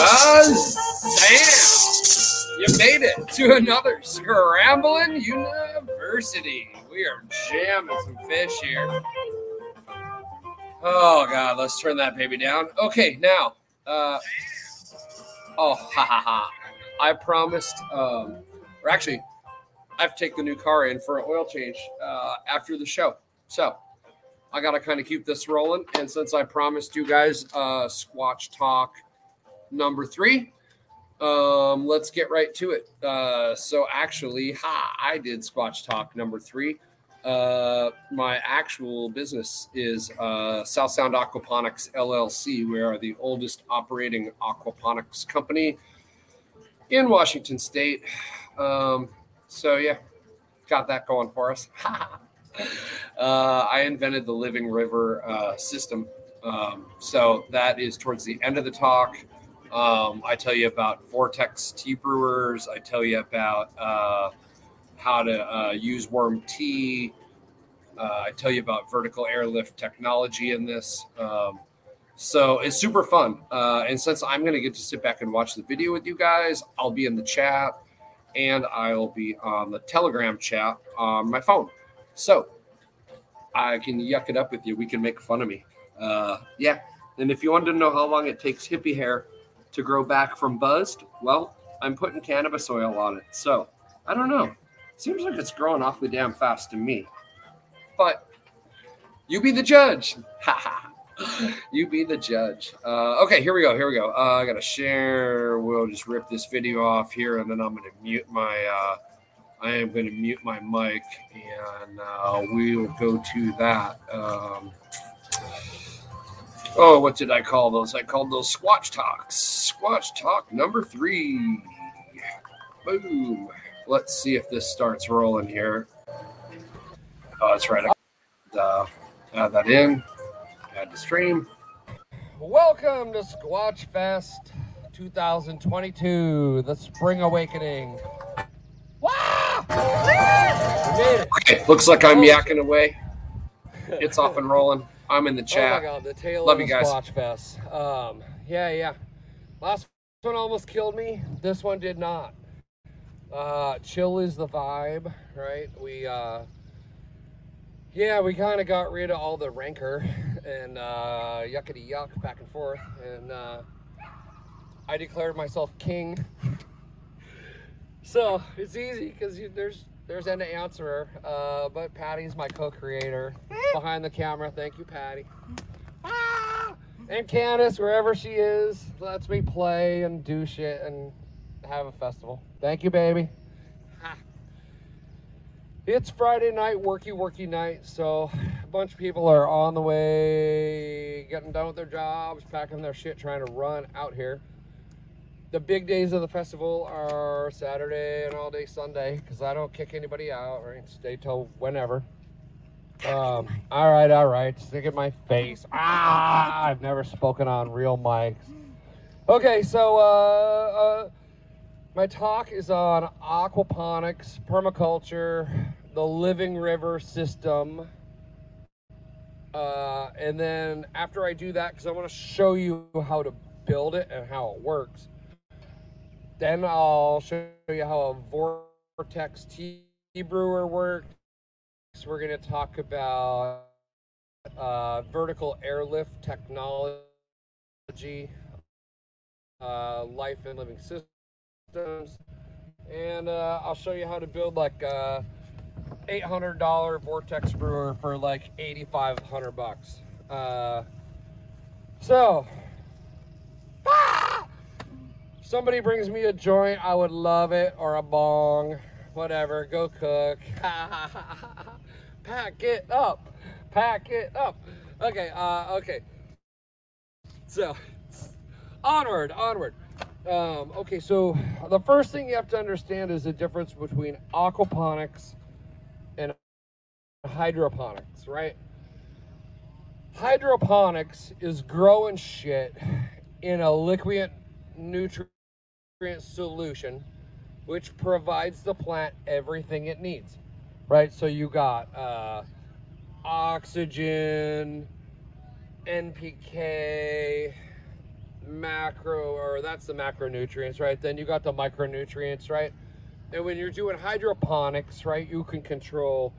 Buzz, damn, you made it to another Scramblin University. We are jamming some fish here. Oh God, let's turn that baby down. Okay, now, uh, oh ha ha ha! I promised, um, or actually, I have to take the new car in for an oil change uh, after the show. So I got to kind of keep this rolling. And since I promised you guys uh, Squatch Talk number three, um, let's get right to it. Uh, so actually, ha, I did Squatch Talk number three. Uh, my actual business is uh, South Sound Aquaponics LLC. We are the oldest operating aquaponics company in Washington State. Um, so yeah, got that going for us. uh, I invented the Living River uh, system. Um, so that is towards the end of the talk. Um, I tell you about Vortex tea brewers. I tell you about uh, how to uh, use worm tea. Uh, I tell you about vertical airlift technology in this. Um, so it's super fun. Uh, and since I'm going to get to sit back and watch the video with you guys, I'll be in the chat and I'll be on the Telegram chat on my phone. So I can yuck it up with you. We can make fun of me. Uh, yeah. And if you wanted to know how long it takes hippie hair to grow back from buzzed, well, I'm putting cannabis oil on it. So I don't know. Seems like it's growing awfully damn fast to me. But you be the judge. You be the judge. Uh, okay, here we go. Here we go. Uh, I got to share. We'll just rip this video off here, and then I'm going to mute my. Uh, I am going to mute my mic, and uh, we will go to that. Um, oh, what did I call those? I called those Squatch Talks. Squatch Talk number three. Boom. Let's see if this starts rolling here. Oh, that's right. Uh, add that in add to stream. Welcome to Squatch Fest 2022, the Spring Awakening. Wow! Okay, looks like I'm yakking away. It's off and rolling. I'm in the chat. Oh my god, the tail Love of you guys. Squatch Fest. Um, yeah, yeah. Last one almost killed me. This one did not. Uh, chill is the vibe, right? We uh, yeah, we kind of got rid of all the rancor and uh, yuckity yuck back and forth, and uh, I declared myself king. so it's easy because there's there's an answerer, uh, but Patty's my co-creator behind the camera. Thank you, Patty. Ah! And Candace, wherever she is, lets me play and do shit and have a festival. Thank you, baby. It's Friday night, worky, worky night, so a bunch of people are on the way, getting done with their jobs, packing their shit, trying to run out here. The big days of the festival are Saturday and all day Sunday, because I don't kick anybody out, right? Stay till whenever. Um, all right, all right, stick in my face. Ah, I've never spoken on real mics. Okay, so, uh, uh my talk is on aquaponics, permaculture, the living river system. Uh, and then after I do that, because I want to show you how to build it and how it works, then I'll show you how a Vortex tea brewer works. We're going to talk about uh, vertical airlift technology, uh, life and living systems and uh, I'll show you how to build like a $800 Vortex brewer for like 8,500 bucks. Uh, so, ah! somebody brings me a joint, I would love it, or a bong, whatever. Go cook. Pack it up. Pack it up. Okay. Uh, okay. So, onward, onward. Um, okay, so the first thing you have to understand is the difference between aquaponics and hydroponics, right? Hydroponics is growing shit in a liquid nutrient solution, which provides the plant everything it needs, right? So you got uh, oxygen, NPK, macro, or that's the macronutrients, right? Then you got the micronutrients, right? And when you're doing hydroponics, right, you can control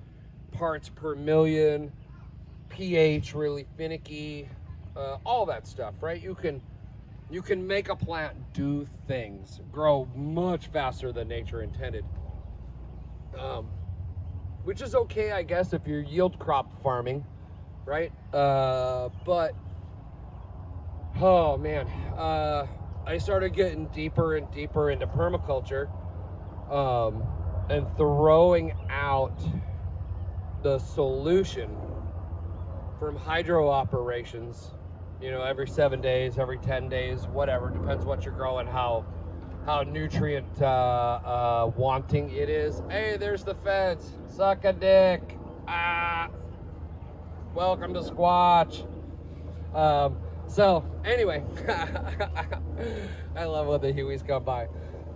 parts per million, pH really finicky, uh, all that stuff, right? You can you can make a plant do things, grow much faster than nature intended. Um, which is okay, I guess, if you're yield crop farming, right? Uh, but oh man, uh, I started getting deeper and deeper into permaculture, um, and throwing out the solution from hydro operations. You know, every seven days, every ten days, whatever depends what you're growing, how how nutrient uh, uh, wanting it is. Hey, there's the fence. Suck a dick. Ah. Welcome to Squatch. Um, so, anyway, I love when the Hueys come by.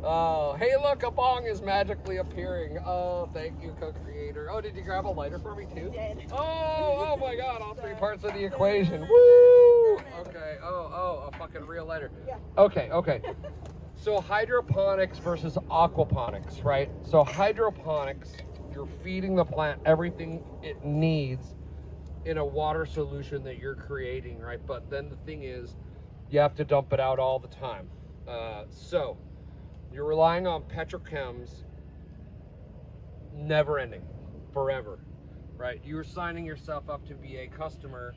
Oh, hey, look, a bong is magically appearing. Oh, thank you, co-creator. Oh, did you grab a lighter for me too? Did. Oh, oh my God! All three parts of the equation. Woo! Okay. Oh, oh, a fucking real lighter. Yeah. Okay, okay. So hydroponics versus aquaponics, right? So hydroponics, you're feeding the plant everything it needs in a water solution that you're creating, right? But then the thing is, you have to dump it out all the time. Uh, so you're relying on petrochems never ending, forever, right? You're signing yourself up to be a customer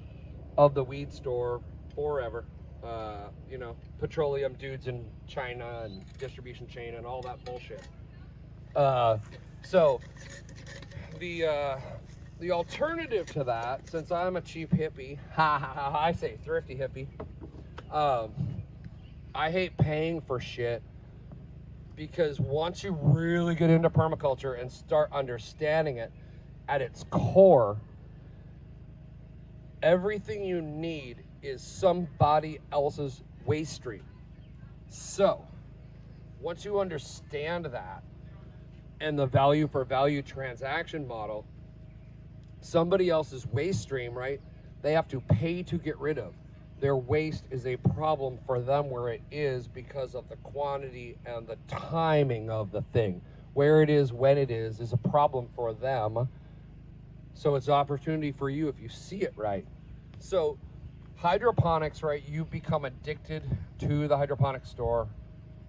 of the weed store forever. Uh, you know, petroleum dudes in China and distribution chain and all that bullshit. Uh, so the uh, the alternative to that, since I'm a cheap hippie, I say thrifty hippie. Um, I hate paying for shit because once you really get into permaculture and start understanding it at its core, everything you need is somebody else's waste stream. So, once you understand that and the value for value transaction model, somebody else's waste stream, right? They have to pay to get rid of. Their waste is a problem for them where it is because of the quantity and the timing of the thing. Where it is, when it is, is a problem for them. So it's an opportunity for you if you see it right. So hydroponics, right? You become addicted to the hydroponic store.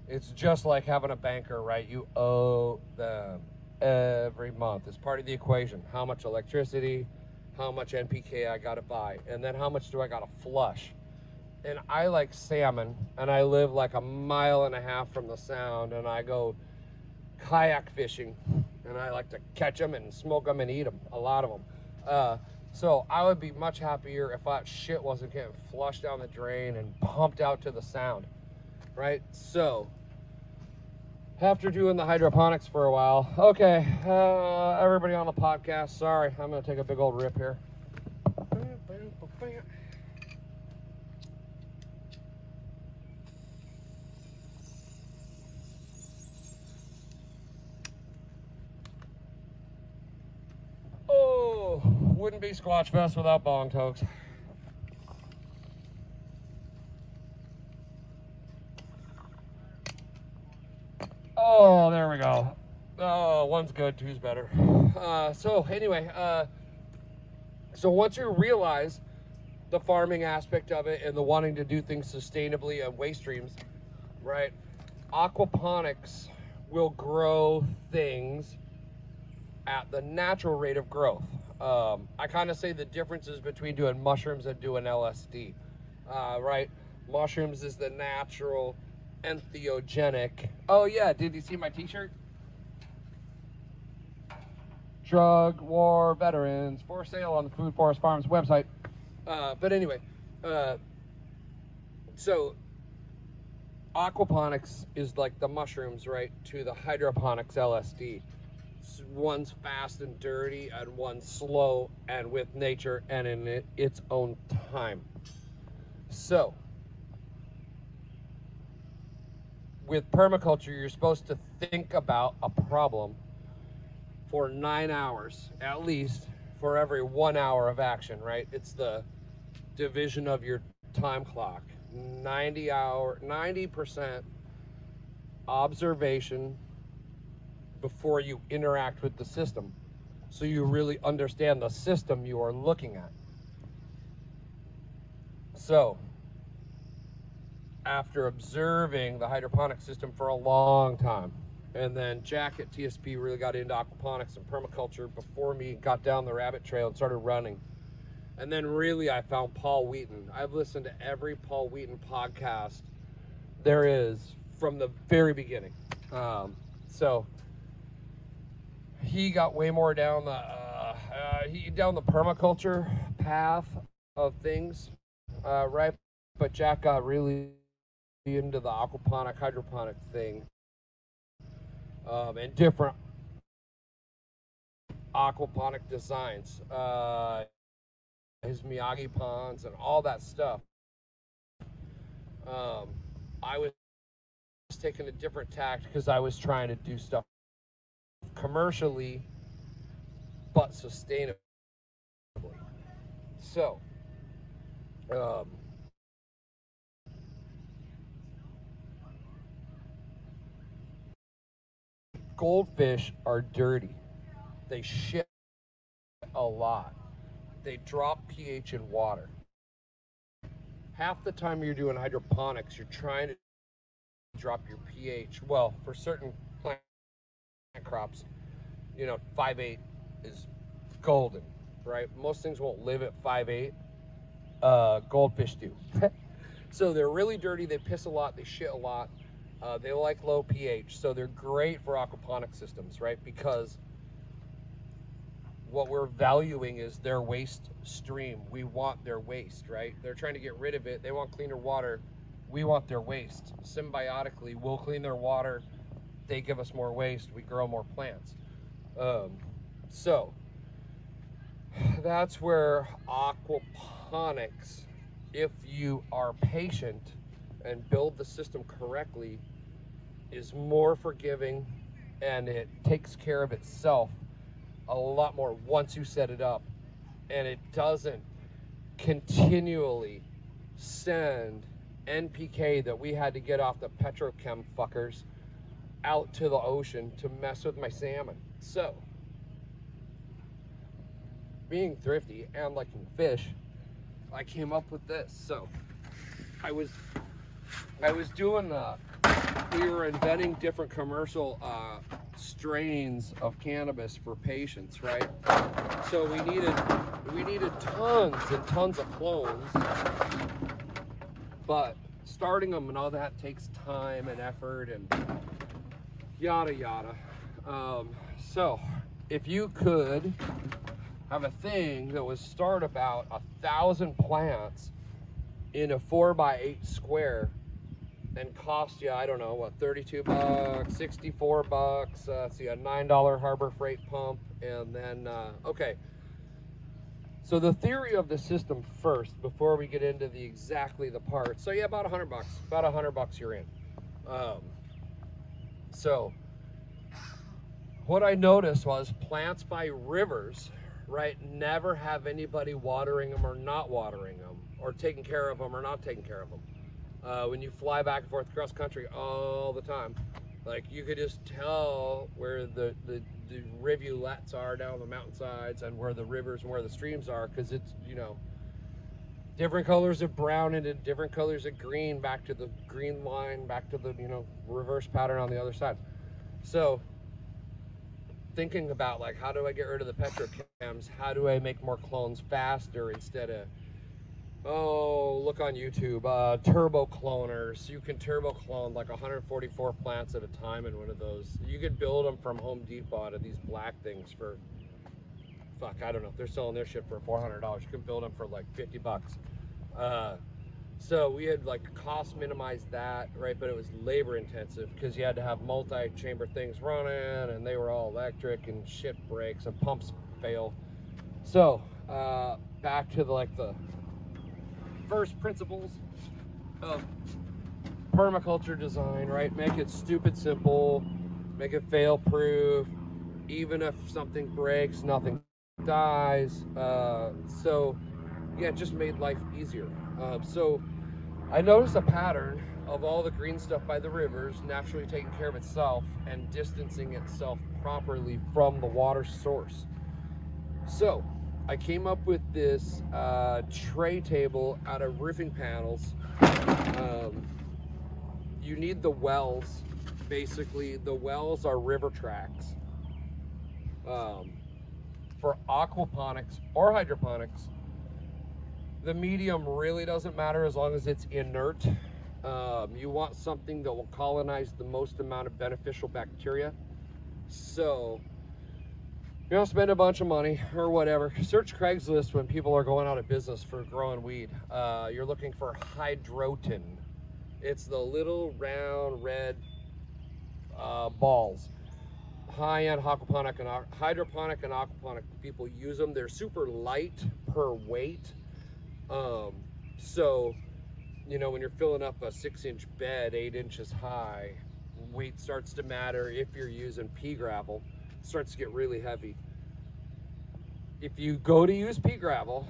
It's just like having a banker, right? You owe them every month. It's part of the equation. How much electricity, how much NPK I got to buy, and then how much do I got to flush? And I like salmon, and I live like a mile and a half from the sound, and I go kayak fishing, and I like to catch them and smoke them and eat them, a lot of them. Uh, so I would be much happier if that shit wasn't getting flushed down the drain and pumped out to the sound, right? So after doing the hydroponics for a while, okay, uh, everybody on the podcast, sorry, I'm gonna take a big old rip here. Wouldn't be Squatch Fest without bong tokes. Oh, there we go. Oh, one's good, two's better. Uh, so anyway, uh, so once you realize the farming aspect of it and the wanting to do things sustainably and waste streams, right? Aquaponics will grow things at the natural rate of growth. Um, I kind of say the differences between doing mushrooms and doing LSD, uh, right? Mushrooms is the natural entheogenic. Oh yeah, did you see my T-shirt? Drug war veterans for sale on the Food Forest Farms website. Uh, but anyway, uh, so aquaponics is like the mushrooms, right? To the hydroponics LSD. One's fast and dirty, and one's slow and with nature and in it, its own time. So, with permaculture, you're supposed to think about a problem for nine hours at least for every one hour of action, right? It's the division of your time clock. 90 hour 90% observation before you interact with the system so you really understand the system you are looking at so after observing the hydroponic system for a long time and then jack at TSP really got into aquaponics and permaculture before me got down the rabbit trail and started running and then really, I found Paul Wheaton. I've listened to every Paul Wheaton podcast there is from the very beginning. Um, so he got way more down the uh, uh, he down the permaculture path of things, uh, right? But Jack got really into the aquaponic, hydroponic thing, um, and different aquaponic designs. Uh, his Miyagi ponds and all that stuff. Um, I was taking a different tact because I was trying to do stuff commercially but sustainably. So, um, goldfish are dirty. They shit a lot they drop pH in water. Half the time you're doing hydroponics, you're trying to drop your pH. Well, for certain crops, you know, 5.8 is golden, right? Most things won't live at 5.8. Uh, goldfish do. so they're really dirty. They piss a lot. They shit a lot. Uh, they like low pH. So they're great for aquaponic systems, right? Because what we're valuing is their waste stream. We want their waste, right? They're trying to get rid of it. They want cleaner water. We want their waste. Symbiotically, we'll clean their water. They give us more waste. We grow more plants. Um, so that's where aquaponics, if you are patient and build the system correctly, is more forgiving and it takes care of itself a lot more once you set it up and it doesn't continually send NPK that we had to get off the petrochem fuckers out to the ocean to mess with my salmon. So, being thrifty and liking fish, I came up with this. So, I was I was doing uh, we were inventing different commercial uh, strains of cannabis for patients, right? So we needed we needed tons and tons of clones, but starting them and all that takes time and effort and yada yada. Um, so if you could have a thing that would start about a thousand plants in a four by eight square and cost you, I don't know, what, 32 bucks, 64 bucks, uh, see a $9 Harbor Freight pump, and then, uh, okay. So the theory of the system first, before we get into the exactly the parts. So yeah, about 100 bucks, about 100 bucks you're in. Um, so what I noticed was plants by rivers, right, never have anybody watering them or not watering them, or taking care of them or not taking care of them uh, when you fly back and forth across country all the time. Like you could just tell where the, the, the rivulets are down the mountainsides and where the rivers and where the streams are because it's, you know, different colors of brown into different colors of green back to the green line, back to the, you know, reverse pattern on the other side. So thinking about like, how do I get rid of the petrochems? How do I make more clones faster instead of oh, look on YouTube, uh, turbo cloners. You can turbo clone like 144 plants at a time in one of those. You could build them from Home Depot of these black things for, fuck, I don't know. They're selling their shit for $400. You can build them for like 50 bucks. Uh, so we had like cost minimized that, right? But it was labor intensive because you had to have multi-chamber things running and they were all electric and shit breaks and pumps fail. So uh, back to the like the first principles of permaculture design, right? Make it stupid simple, make it fail proof. Even if something breaks, nothing dies. Uh, so, yeah, it just made life easier. Uh, so, I noticed a pattern of all the green stuff by the rivers naturally taking care of itself and distancing itself properly from the water source. So I came up with this uh, tray table out of roofing panels. Um, you need the wells. Basically, the wells are river tracks. Um, for aquaponics or hydroponics, the medium really doesn't matter as long as it's inert. Um, you want something that will colonize the most amount of beneficial bacteria. So you don't spend a bunch of money or whatever. Search Craigslist when people are going out of business for growing weed. Uh, you're looking for hydroton. It's the little round red uh, balls. High-end aquaponic and hydroponic and aquaponic people use them. They're super light per weight. Um, so you know, when you're filling up a six inch bed, eight inches high, weight starts to matter if you're using pea gravel. It starts to get really heavy. If you go to use pea gravel,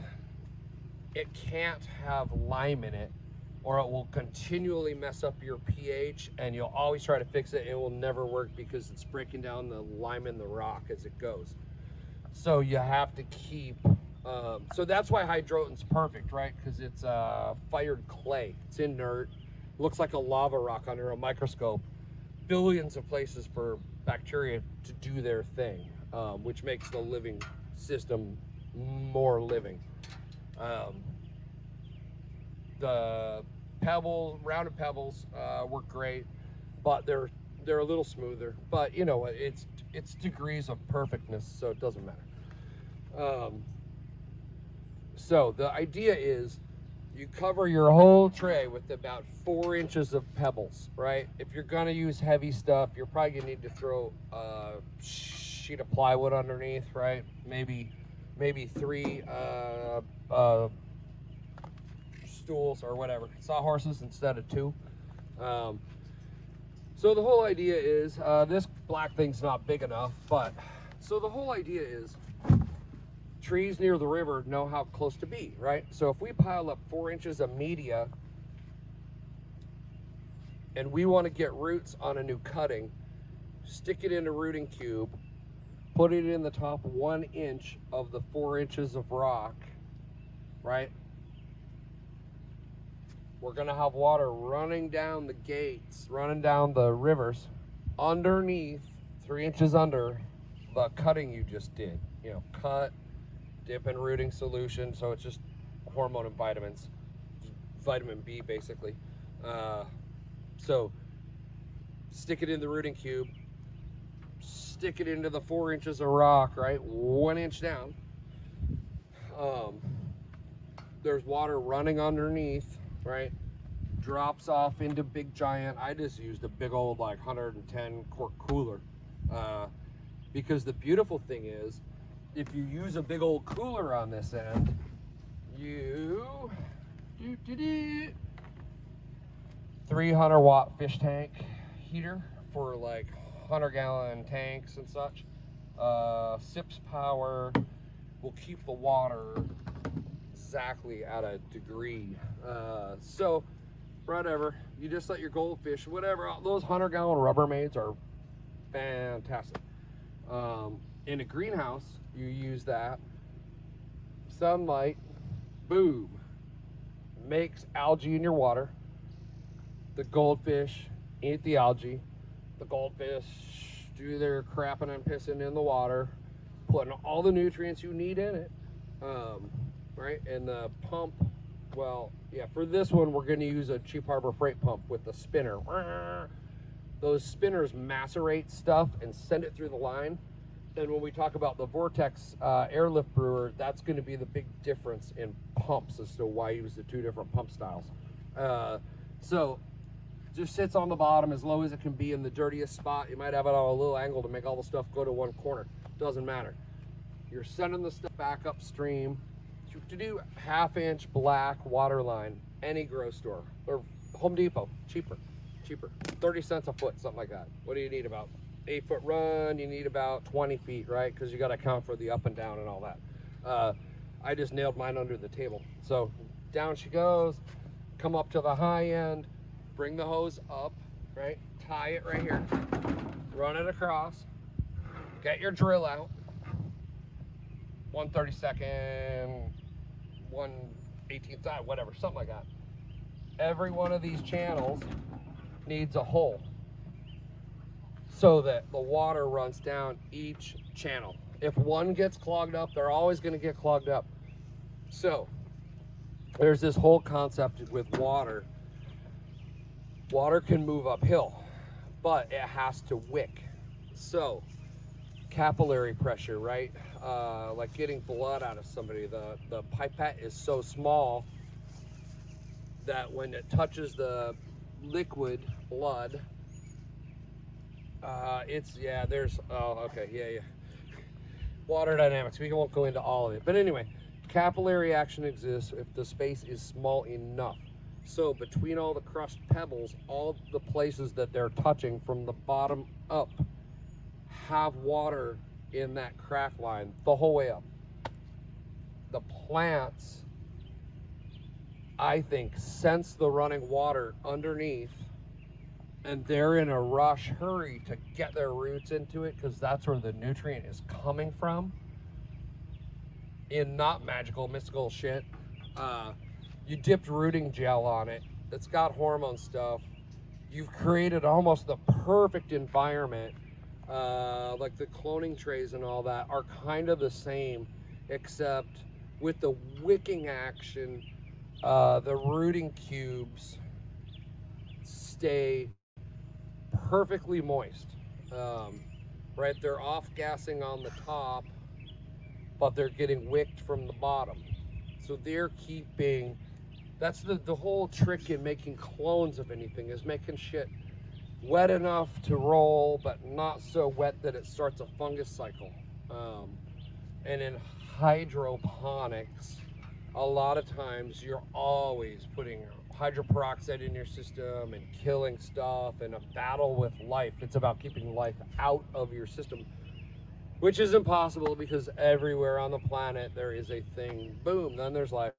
it can't have lime in it or it will continually mess up your pH and you'll always try to fix it. It will never work because it's breaking down the lime in the rock as it goes. So you have to keep um, so that's why hydroton's perfect, right? Because it's uh, fired clay. It's inert. Looks like a lava rock under a microscope. Billions of places for bacteria to do their thing, um, which makes the living system more living. Um, the pebble rounded pebbles, uh, work great, but they're they're a little smoother. But you know, it's it's degrees of perfectness, so it doesn't matter. Um, so the idea is you cover your whole tray with about four inches of pebbles, right? If you're gonna use heavy stuff, you're probably gonna need to throw a sheet of plywood underneath, right? Maybe, maybe three uh, uh, stools or whatever, sawhorses instead of two. Um, so the whole idea is, uh, this black thing's not big enough, but, so the whole idea is, trees near the river know how close to be, right? So if we pile up four inches of media and we want to get roots on a new cutting, stick it in a rooting cube, put it in the top one inch of the four inches of rock, right? We're gonna have water running down the gates, running down the rivers, underneath, three inches under the cutting you just did. You know, cut, dip and rooting solution. So it's just hormone and vitamins, vitamin B basically. Uh, so stick it in the rooting cube, stick it into the four inches of rock, right? One inch down. Um, there's water running underneath, right? Drops off into big giant. I just used a big old like 110 quart cooler. Uh, because the beautiful thing is if you use a big old cooler on this end, you do, do, do, 300 watt fish tank heater for like 100 gallon tanks and such. Uh, SIPS power will keep the water exactly at a degree. Uh, so whatever, you just let your goldfish, whatever, those 100 gallon Rubbermaids are fantastic. Um, in a greenhouse, you use that. Sunlight, boom, makes algae in your water. The goldfish eat the algae. The goldfish do their crapping and pissing in the water, putting all the nutrients you need in it. Um, right? And the pump, well, yeah, for this one, we're going to use a cheap harbor freight pump with the spinner. Those spinners macerate stuff and send it through the line and when we talk about the Vortex uh, airlift brewer, that's going to be the big difference in pumps as to why use the two different pump styles. Uh, so just sits on the bottom as low as it can be in the dirtiest spot. You might have it on a little angle to make all the stuff go to one corner. Doesn't matter. You're sending the stuff back upstream to do half inch black water line, any grocery store or Home Depot, cheaper, cheaper, 30 cents a foot, something like that. What do you need about eight foot run, you need about 20 feet, right? Because you got to account for the up and down and all that. Uh, I just nailed mine under the table. So down she goes, come up to the high end, bring the hose up, right? Tie it right here, run it across, get your drill out, 132nd, 1 18th, whatever, something like that. Every one of these channels needs a hole so that the water runs down each channel. If one gets clogged up, they're always going to get clogged up. So there's this whole concept with water. Water can move uphill, but it has to wick. So capillary pressure, right? Uh, like getting blood out of somebody. The, the pipette is so small that when it touches the liquid blood, uh, it's, yeah, there's, oh, okay, yeah, yeah. Water dynamics, we won't go into all of it. But anyway, capillary action exists if the space is small enough. So between all the crushed pebbles, all the places that they're touching from the bottom up have water in that crack line the whole way up. The plants, I think, sense the running water underneath and they're in a rush hurry to get their roots into it because that's where the nutrient is coming from in not magical mystical shit. Uh, you dipped rooting gel on it. It's got hormone stuff. You've created almost the perfect environment uh, like the cloning trays and all that are kind of the same except with the wicking action uh, the rooting cubes stay perfectly moist. Um, right, they're off gassing on the top, but they're getting wicked from the bottom. So they're keeping, that's the, the whole trick in making clones of anything is making shit wet enough to roll, but not so wet that it starts a fungus cycle. Um, and in hydroponics, a lot of times you're always putting hydroperoxide in your system and killing stuff and a battle with life. It's about keeping life out of your system, which is impossible because everywhere on the planet there is a thing. Boom, then there's life.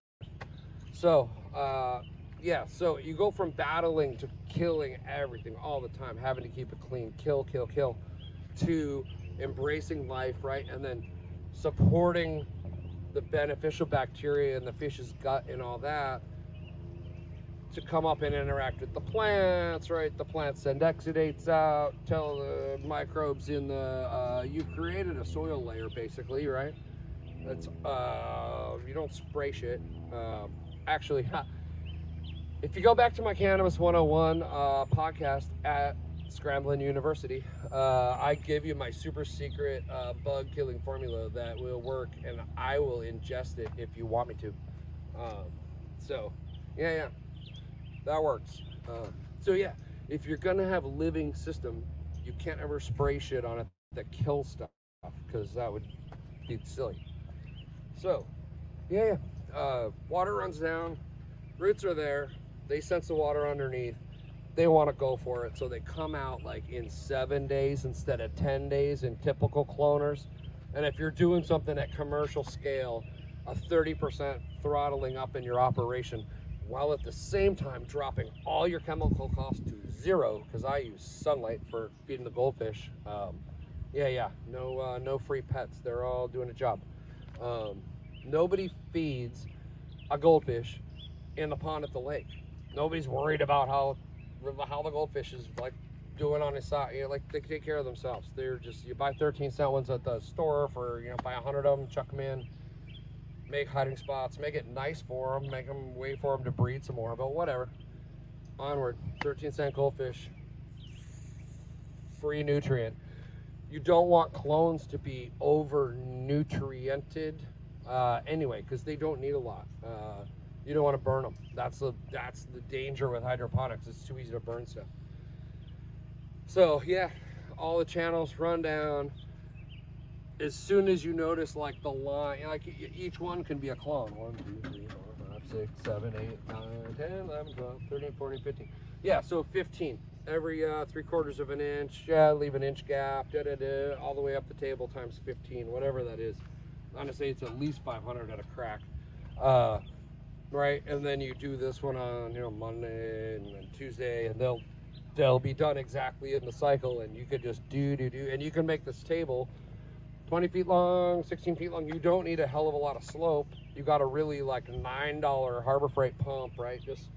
So, uh, yeah, so you go from battling to killing everything all the time, having to keep it clean, kill, kill, kill, to embracing life, right? And then supporting the beneficial bacteria in the fish's gut and all that to come up and interact with the plants, right? The plants send exudates out, tell the microbes in the, uh, you created a soil layer basically, right? That's, uh, you don't spray shit. Um, actually, if you go back to my Cannabis 101 uh, podcast at Scramblin University, uh, I give you my super secret uh, bug killing formula that will work and I will ingest it if you want me to. Um, so, yeah, yeah that works. Uh, so yeah, if you're gonna have a living system, you can't ever spray shit on it that kills stuff because that would be silly. So, yeah, yeah. Uh, water runs down, roots are there, they sense the water underneath, they want to go for it, so they come out like in seven days instead of 10 days in typical cloners. And if you're doing something at commercial scale, a 30% throttling up in your operation while at the same time dropping all your chemical costs to zero because I use sunlight for feeding the goldfish. Um, yeah, yeah, no, uh, no free pets. They're all doing a job. Um, nobody feeds a goldfish in the pond at the lake. Nobody's worried about how how the goldfish is like doing on his side. You know, like they take care of themselves. They're just you buy 13 cent ones at the store for you know buy a hundred of them, chuck them in make hiding spots, make it nice for them, make them wait for them to breed some more, but whatever. Onward, 13 cent goldfish, free nutrient. You don't want clones to be over nutriented uh, anyway, because they don't need a lot. Uh, you don't want to burn them. That's the that's the danger with hydroponics. It's too easy to burn stuff. So yeah, all the channels run down as soon as you notice like the line, like each one can be a clone. 1, 2, 3, 4, 5, 6, 7, 8, 9, 10, 11, 12, 13, 14, 15. Yeah, so 15. Every uh, three quarters of an inch, yeah, leave an inch gap, da, da, da, all the way up the table times 15, whatever that is. Honestly, it's at least 500 at a crack. Uh, right? And then you do this one on you know Monday and then Tuesday, and they'll they'll be done exactly in the cycle, and you could just do do do, and you can make this table 20 feet long, 16 feet long. You don't need a hell of a lot of slope. You got a really like nine dollar Harbor Freight pump, right? Just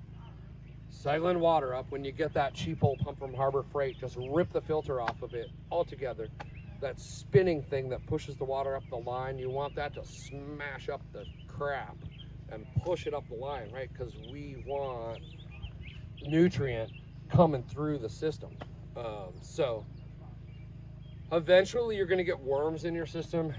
cycling water up. When you get that cheap old pump from Harbor Freight, just rip the filter off of it altogether. That spinning thing that pushes the water up the line, you want that to smash up the crap and push it up the line, right? Because we want nutrient coming through the system. Um, so eventually you're going to get worms in your system.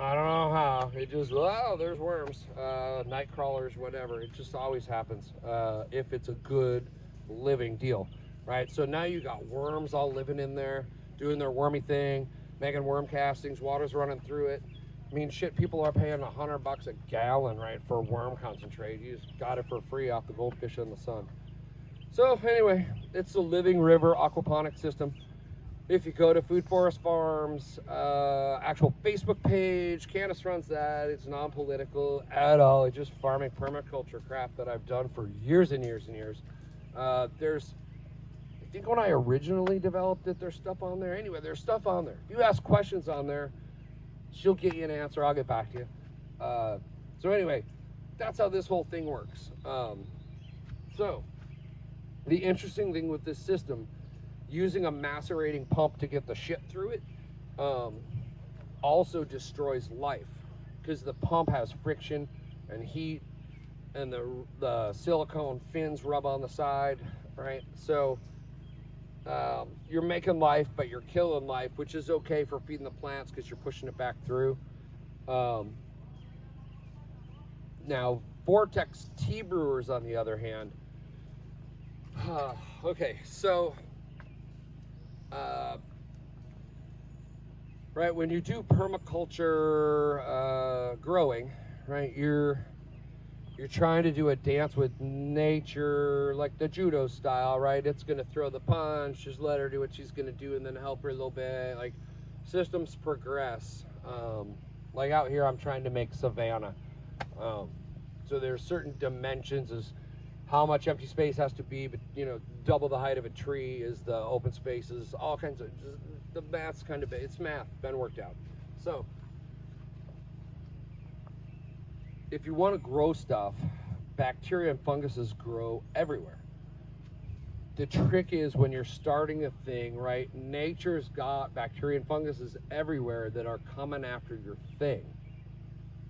I don't know how. It just, oh, there's worms, uh, night crawlers, whatever. It just always happens uh, if it's a good living deal, right? So now you got worms all living in there, doing their wormy thing, making worm castings, water's running through it. I mean, shit, people are paying a hundred bucks a gallon, right, for worm concentrate. You just got it for free off the goldfish in the sun. So anyway, it's a living river aquaponic system. If you go to Food Forest Farms, uh, actual Facebook page, Candace runs that. It's non-political at all. It's just farming permaculture crap that I've done for years and years and years. Uh, there's, I think when I originally developed it, there's stuff on there. Anyway, there's stuff on there. If you ask questions on there, she'll get you an answer. I'll get back to you. Uh, so anyway, that's how this whole thing works. Um, so the interesting thing with this system, using a macerating pump to get the shit through it, um, also destroys life because the pump has friction and heat and the, the silicone fins rub on the side, right? So um, you're making life, but you're killing life, which is okay for feeding the plants because you're pushing it back through. Um, now, Vortex tea brewers, on the other hand, uh, okay, so uh, right when you do permaculture uh, growing, right, you're you're trying to do a dance with nature, like the judo style, right? It's gonna throw the punch, just let her do what she's gonna do, and then help her a little bit. Like systems progress. Um, like out here, I'm trying to make savanna. Um, so there's certain dimensions as how much empty space has to be, but you know, double the height of a tree is the open spaces, all kinds of the math's kind of it's math been worked out. So if you want to grow stuff, bacteria and funguses grow everywhere. The trick is when you're starting a thing, right? Nature's got bacteria and funguses everywhere that are coming after your thing.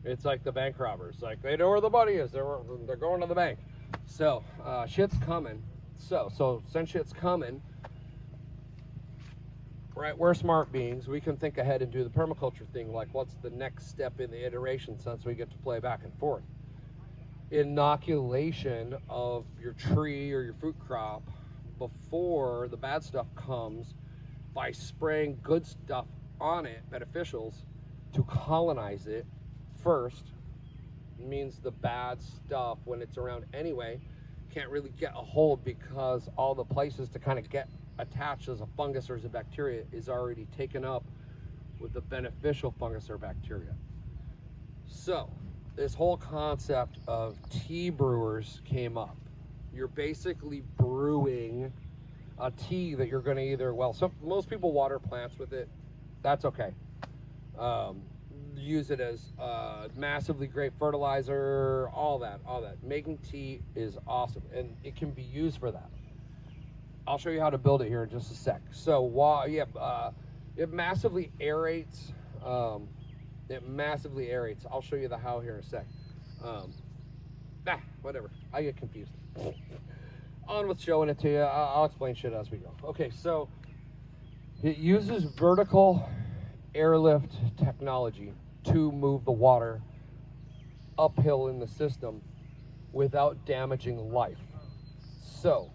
It's like the bank robbers. Like they know where the money is. They're they're going to the bank. So uh, shit's coming. So so since shit's coming, right? We're smart beings. We can think ahead and do the permaculture thing. Like, what's the next step in the iteration since we get to play back and forth? Inoculation of your tree or your fruit crop before the bad stuff comes by spraying good stuff on it, beneficials, to colonize it first means the bad stuff when it's around anyway can't really get a hold because all the places to kind of get attached as a fungus or as a bacteria is already taken up with the beneficial fungus or bacteria. So this whole concept of tea brewers came up. You're basically brewing a tea that you're going to either, well, some, most people water plants with it. That's okay. Um, use it as uh, massively great fertilizer, all that, all that. Making tea is awesome, and it can be used for that. I'll show you how to build it here in just a sec. So while yeah, uh, it massively aerates. Um, it massively aerates. I'll show you the how here in a sec. Um, ah, whatever. I get confused. On with showing it to you. I'll, I'll explain shit as we go. Okay, so it uses vertical airlift technology to move the water uphill in the system without damaging life. So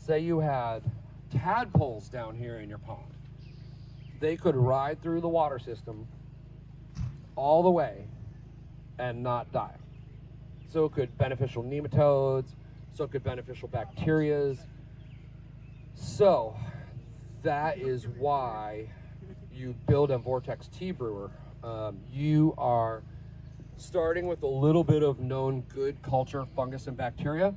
say you had tadpoles down here in your pond, they could ride through the water system all the way and not die. So could beneficial nematodes, so could beneficial bacterias. So that is why you build a vortex tea brewer. Um, you are starting with a little bit of known good culture, fungus, and bacteria.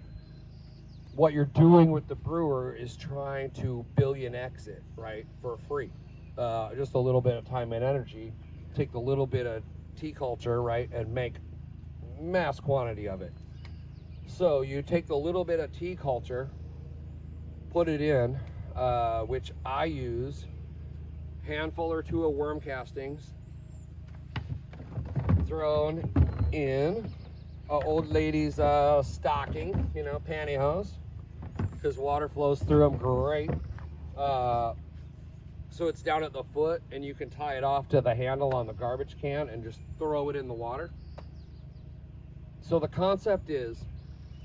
What you're doing with the brewer is trying to billion exit right, for free. Uh, just a little bit of time and energy. Take a little bit of tea culture, right, and make mass quantity of it. So you take the little bit of tea culture, put it in, uh, which I use, handful or two of worm castings, thrown in a old lady's uh, stocking, you know, pantyhose, because water flows through them great. Uh, so it's down at the foot, and you can tie it off to the handle on the garbage can and just throw it in the water. So the concept is,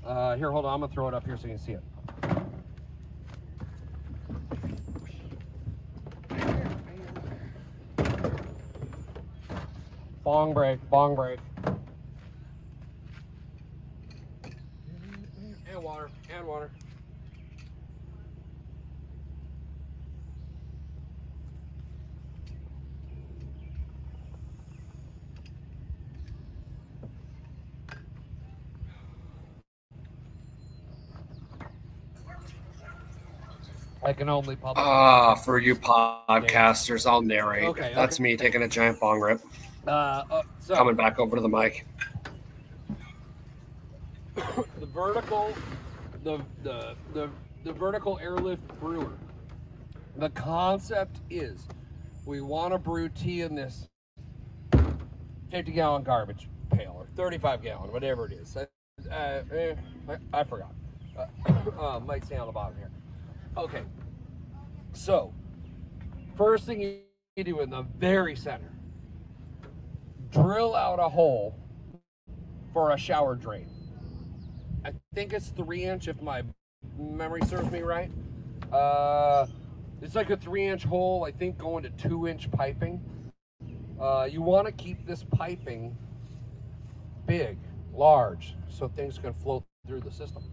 uh, here, hold on, I'm gonna throw it up here so you can see it. Bong break, bong break. And water, and water. I can only publish. Ah, for you podcasters, I'll narrate. Okay, That's okay. me taking a giant bong rip, Uh, uh, so coming back over to the mic. the vertical, the the the the vertical airlift brewer. The concept is, we want to brew tea in this 50 gallon garbage pail or 35 gallon, whatever it is. Uh, eh, I, I forgot. Uh, uh, might say on the bottom here. Okay. So, first thing you do in the very center, drill out a hole for a shower drain. I think it's three inch if my memory serves me right. Uh, it's like a three inch hole, I think going to two inch piping. Uh, you want to keep this piping big, large, so things can flow through the system.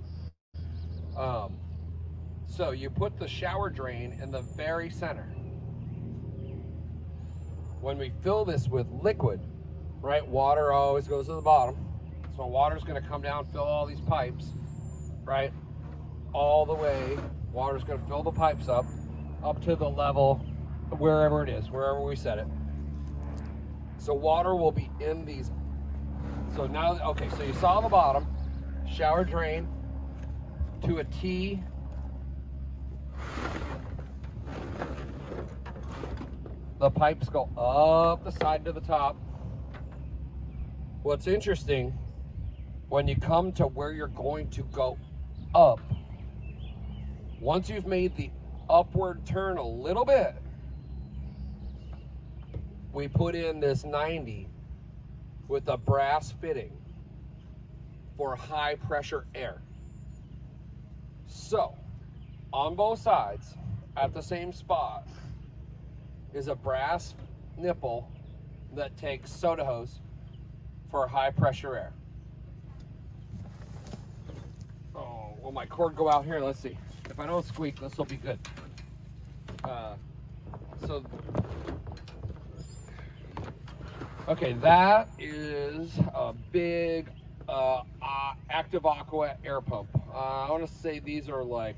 Um, so you put the shower drain in the very center. When we fill this with liquid, right, water always goes to the bottom. So water's gonna come down, fill all these pipes, right? All the way, water's gonna fill the pipes up, up to the level wherever it is, wherever we set it. So water will be in these. So now, okay, so you saw the bottom, shower drain to a T. The pipes go up the side to the top. What's interesting, when you come to where you're going to go up, once you've made the upward turn a little bit, we put in this 90 with a brass fitting for high pressure air. So, on both sides, at the same spot, is a brass nipple that takes soda hose for high pressure air. Oh, will my cord go out here? Let's see. If I don't squeak, this will be good. Uh, so, okay, that is a big uh, uh, Active Aqua air pump. Uh, I want to say these are like,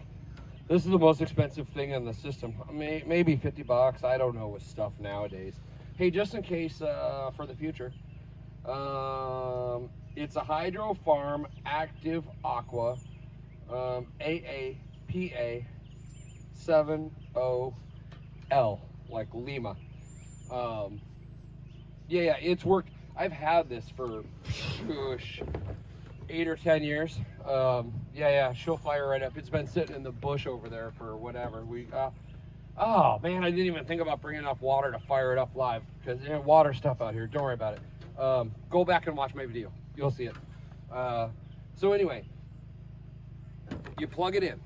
this is the most expensive thing in the system. May, maybe 50 bucks. I don't know with stuff nowadays. Hey, just in case uh, for the future, um, it's a Hydro Farm Active Aqua um, AAPA 70L, like Lima. Um, yeah, yeah, it's worked. I've had this for eight or ten years. Um, yeah, yeah, she'll fire right up. It's been sitting in the bush over there for whatever. We, uh, oh man, I didn't even think about bringing enough water to fire it up live because you know, water stuff out here. Don't worry about it. Um, go back and watch my video. You'll see it. Uh, so anyway, you plug it in.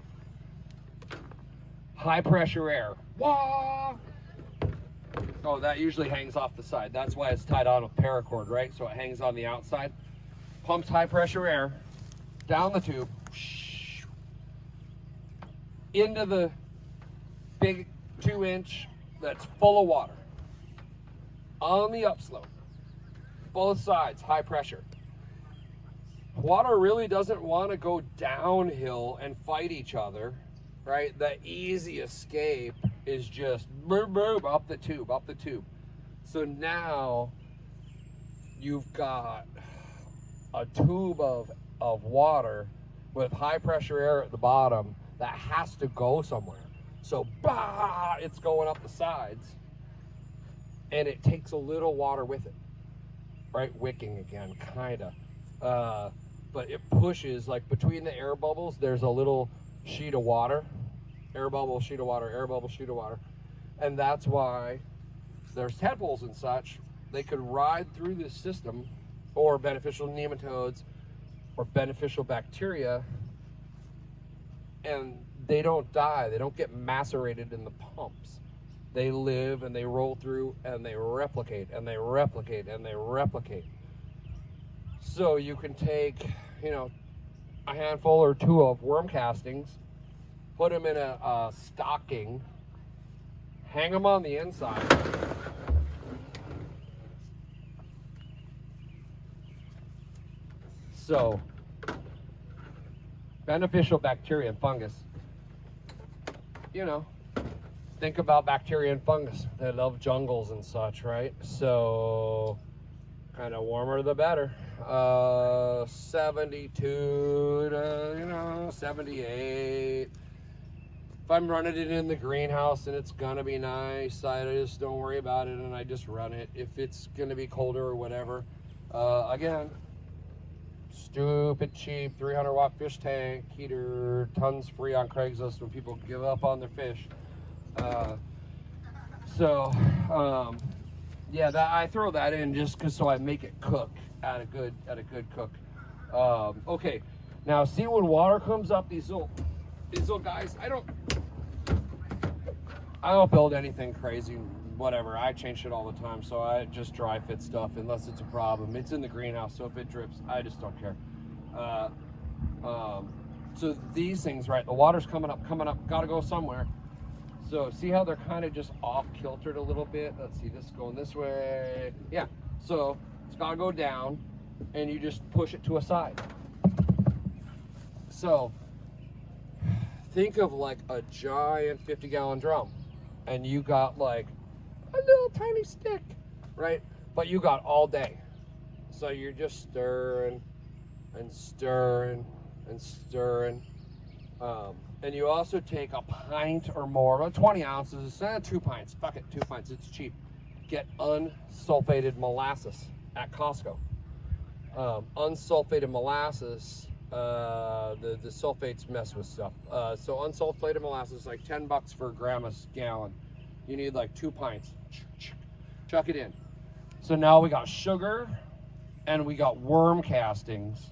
High pressure air. Wah! Oh, that usually hangs off the side. That's why it's tied on with paracord, right? So it hangs on the outside. Pumps high pressure air down the tube into the big two inch that's full of water on the upslope. both sides, high pressure. Water really doesn't want to go downhill and fight each other, right? The easy escape is just boom, boom, up the tube, up the tube. So now you've got a tube of, of water with high pressure air at the bottom that has to go somewhere. So bah, it's going up the sides and it takes a little water with it, right? Wicking again, kind of. Uh, but it pushes like between the air bubbles, there's a little sheet of water, air bubble, sheet of water, air bubble, sheet of water. And that's why there's tadpoles and such. They could ride through this system or beneficial nematodes or beneficial bacteria and they don't die. They don't get macerated in the pumps. They live and they roll through and they replicate and they replicate and they replicate. So you can take, you know, a handful or two of worm castings, put them in a, a stocking, hang them on the inside. So, beneficial bacteria and fungus. You know, think about bacteria and fungus. They love jungles and such, right? So, kind of warmer the better. Uh, 72 to, you know, 78. If I'm running it in the greenhouse and it's gonna be nice, I just don't worry about it and I just run it. If it's gonna be colder or whatever, uh, again, stupid cheap 300 watt fish tank heater, tons free on Craigslist when people give up on their fish. Uh, so, um, yeah, that I throw that in just cause so I make it cook at a good at a good cook. Um, okay, now see when water comes up, these little these little guys. I don't I don't build anything crazy. Whatever, I change it all the time, so I just dry fit stuff unless it's a problem. It's in the greenhouse, so if it drips, I just don't care. Uh, um, so these things, right? The water's coming up, coming up, got to go somewhere. So see how they're kind of just off kiltered a little bit? Let's see, this going this way. Yeah, so it's gotta go down and you just push it to a side. So think of like a giant 50 gallon drum and you got like a little tiny stick, right? But you got all day. So you're just stirring and stirring and stirring. Um, and you also take a pint or more, about 20 ounces, eh, two pints, fuck it, two pints, it's cheap. Get unsulfated molasses at Costco. Um, unsulfated molasses, uh, the, the sulfates mess with stuff. Uh, so unsulfated molasses, like 10 bucks for a gram a gallon. You need like two pints. Chuck it in. So now we got sugar and we got worm castings.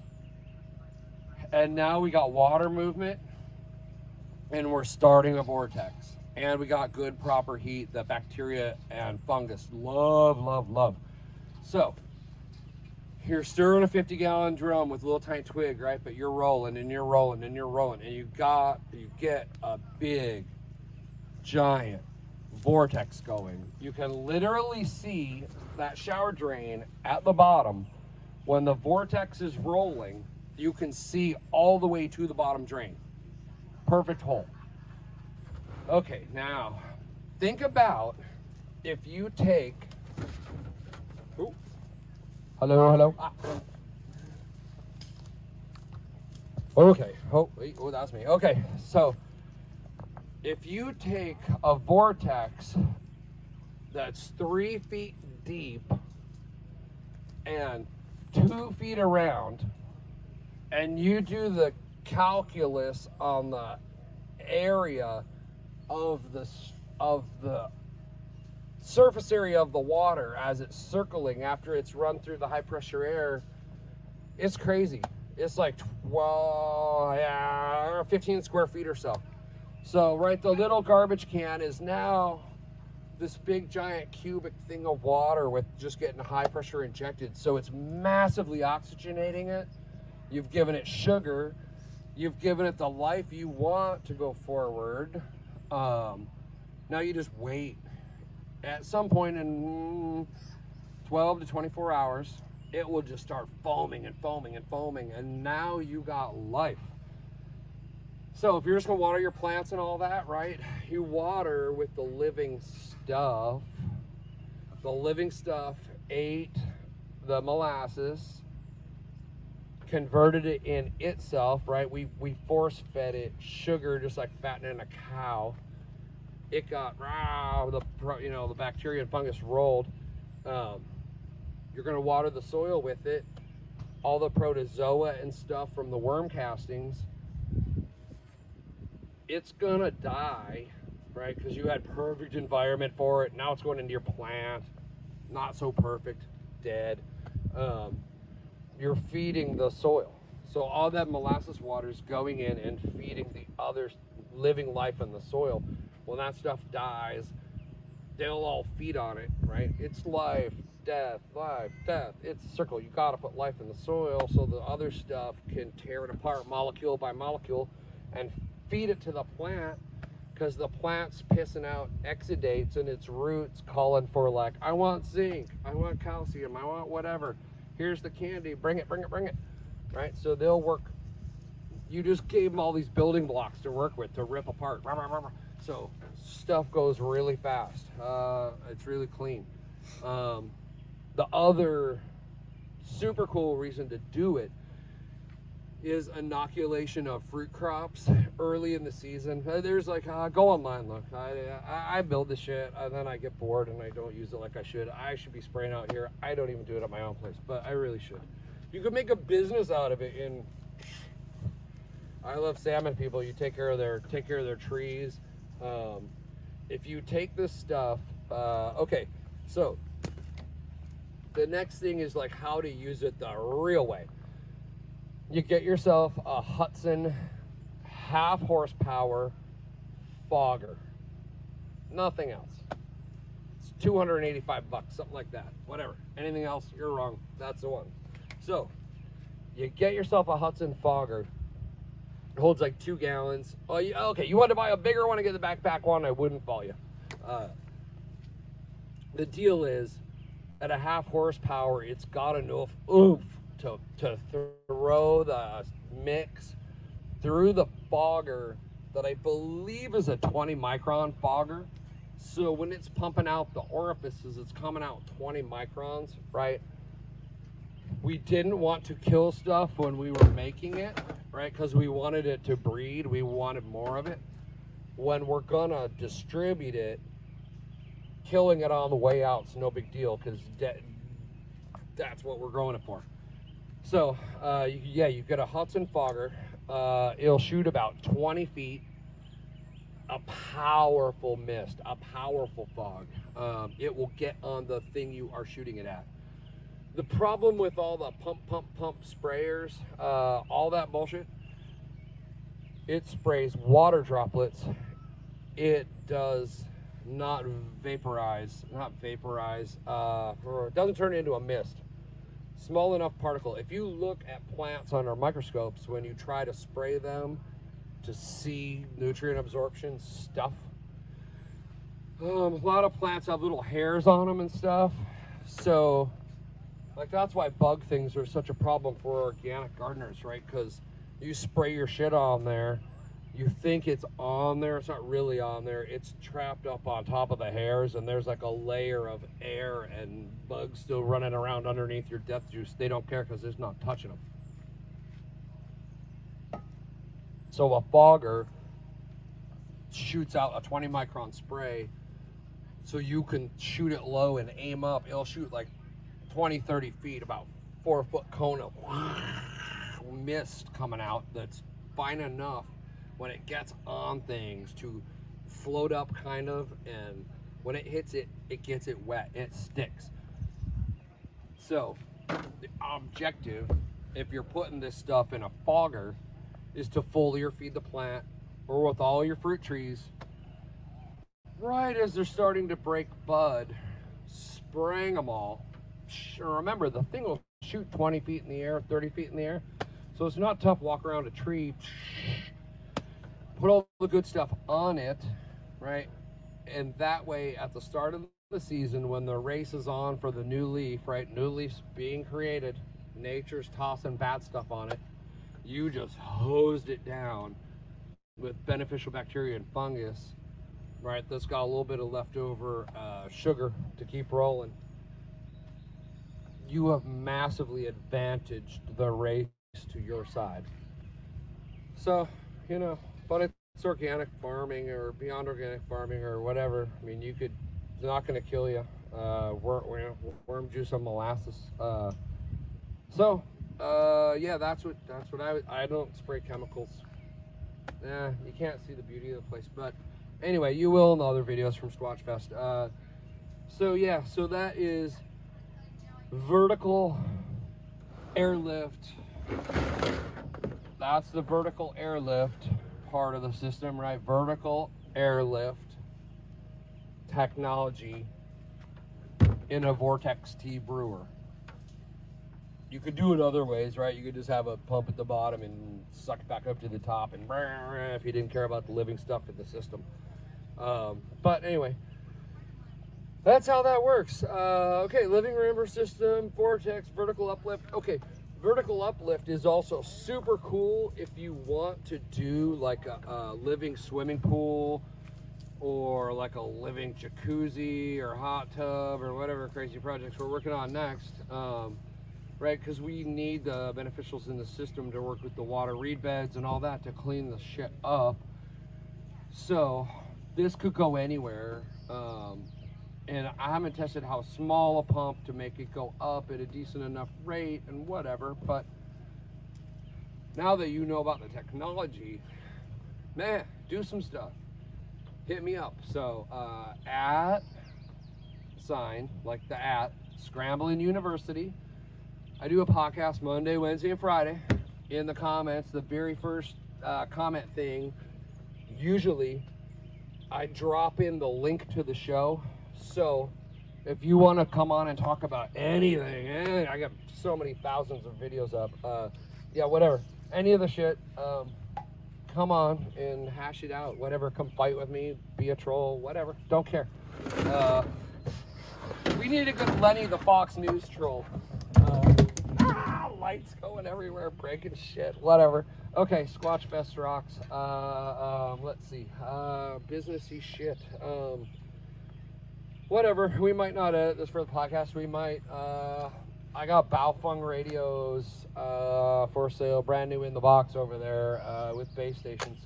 And now we got water movement and we're starting a vortex. And we got good proper heat that bacteria and fungus love, love, love. So you're stirring a 50 gallon drum with a little tiny twig, right? But you're rolling and you're rolling and you're rolling and you got, you get a big, giant vortex going. You can literally see that shower drain at the bottom. When the vortex is rolling, you can see all the way to the bottom drain perfect hole. Okay, now think about if you take. Ooh, hello, hello. Ah. Okay. Oh, wait, oh, that's me. Okay, so if you take a vortex that's three feet deep and two feet around, and you do the calculus on the area of the of the surface area of the water as it's circling after it's run through the high pressure air it's crazy. It's like 12 yeah 15 square feet or so so right the little garbage can is now this big giant cubic thing of water with just getting high pressure injected so it's massively oxygenating it you've given it sugar You've given it the life you want to go forward. Um, now you just wait. At some point in 12 to 24 hours, it will just start foaming and foaming and foaming. And now you got life. So if you're just gonna water your plants and all that, right? You water with the living stuff. The living stuff ate the molasses, converted it in itself, right? We we force fed it sugar just like fattening a cow. It got rah, the you know the bacteria and fungus rolled. Um, you're gonna water the soil with it. All the protozoa and stuff from the worm castings it's gonna die, right? Because you had perfect environment for it. Now it's going into your plant, not so perfect, dead. Um, you're feeding the soil. So all that molasses water is going in and feeding the other living life in the soil. When that stuff dies, they'll all feed on it, right? It's life, death, life, death. It's a circle. You got to put life in the soil so the other stuff can tear it apart molecule by molecule and feed it to the plant because the plant's pissing out exudates and its roots calling for like, I want zinc, I want calcium, I want whatever. Here's the candy, bring it, bring it, bring it. Right? So they'll work. You just gave them all these building blocks to work with to rip apart. So stuff goes really fast. Uh, it's really clean. Um, the other super cool reason to do it is inoculation of fruit crops early in the season. Uh, there's like, uh, go online, look. I, I, I build the shit and then I get bored and I don't use it like I should. I should be spraying out here. I don't even do it at my own place, but I really should. You could make a business out of it in. I love salmon people. You take care of their take care of their trees. Um, if you take this stuff, uh, okay, so the next thing is like how to use it the real way you get yourself a Hudson half horsepower fogger. Nothing else. It's 285 bucks, something like that. Whatever. Anything else, you're wrong. That's the one. So, you get yourself a Hudson fogger. It holds like two gallons. Oh, you, okay. You want to buy a bigger one and get the backpack one? I wouldn't follow you. Uh, the deal is, at a half horsepower, it's got enough oomph to, to throw the mix through the fogger that I believe is a 20 micron fogger. So when it's pumping out the orifices, it's coming out 20 microns, right? We didn't want to kill stuff when we were making it, right? Because we wanted it to breed. We wanted more of it. When we're gonna distribute it, killing it on the way out is no big deal because that's what we're growing it for. So, uh, yeah, you get a Hudson fogger. Uh, it'll shoot about 20 feet. A powerful mist, a powerful fog. Um, it will get on the thing you are shooting it at. The problem with all the pump, pump, pump sprayers, uh, all that bullshit, it sprays water droplets. It does not vaporize, not vaporize, uh, it doesn't turn into a mist small enough particle. If you look at plants under microscopes, when you try to spray them to see nutrient absorption stuff, um, a lot of plants have little hairs on them and stuff. So, like that's why bug things are such a problem for organic gardeners, right? Because you spray your shit on there you think it's on there. It's not really on there. It's trapped up on top of the hairs and there's like a layer of air and bugs still running around underneath your death juice. They don't care because it's not touching them so a fogger shoots out a 20 micron spray so you can shoot it low and aim up. It'll shoot like 20 30 feet about four foot cone of mist coming out that's fine enough when it gets on things to float up kind of and when it hits it it gets it wet it sticks. So the objective if you're putting this stuff in a fogger is to foliar feed the plant or with all your fruit trees. Right as they're starting to break bud spraying them all. Remember the thing will shoot 20 feet in the air 30 feet in the air. So it's not tough walk around a tree put all the good stuff on it, right? And that way, at the start of the season when the race is on for the new leaf, right? New leaf's being created, nature's tossing bad stuff on it. You just hosed it down with beneficial bacteria and fungus, right? That's got a little bit of leftover uh, sugar to keep rolling. You have massively advantaged the race to your side. So, you know, but it's organic farming or beyond organic farming or whatever. I mean, you could, it's not going to kill you. Uh, worm, worm juice and molasses. Uh, so, uh, yeah, that's what that's what I I don't spray chemicals. Yeah, you can't see the beauty of the place, but anyway, you will in the other videos from Squatch Fest. Uh, so yeah, so that is vertical airlift. That's the vertical airlift part of the system, right? Vertical airlift technology in a Vortex Tea brewer. You could do it other ways, right? You could just have a pump at the bottom and suck it back up to the top, and if you didn't care about the living stuff in the system. Um, but anyway, that's how that works. Uh, okay, living river system, vortex, vertical uplift. Okay, vertical uplift is also super cool if you want to do like a, a living swimming pool or like a living jacuzzi or hot tub or whatever crazy projects we're working on next. Um, right? Because we need the beneficials in the system to work with the water reed beds and all that to clean the shit up. So this could go anywhere. Um, and I haven't tested how small a pump to make it go up at a decent enough rate and whatever, but now that you know about the technology, man, do some stuff. Hit me up. So uh, at sign, like the at, Scramblin University, I do a podcast Monday, Wednesday, and Friday. In the comments, the very first uh, comment thing, usually I drop in the link to the show. So if you want to come on and talk about anything, eh, I got so many thousands of videos up. Uh, yeah, whatever. Any of the shit, um, come on and hash it out. Whatever. Come fight with me. Be a troll. Whatever. Don't care. Uh, we need a good Lenny the Fox News troll. Uh, lights going everywhere, breaking shit, whatever. Okay, Squatch Fest rocks. Uh, um, let's see. Uh, businessy shit. Um, whatever. We might not edit this for the podcast. We might. Uh, I got Baofeng radios uh, for sale, brand new in the box over there uh, with base stations.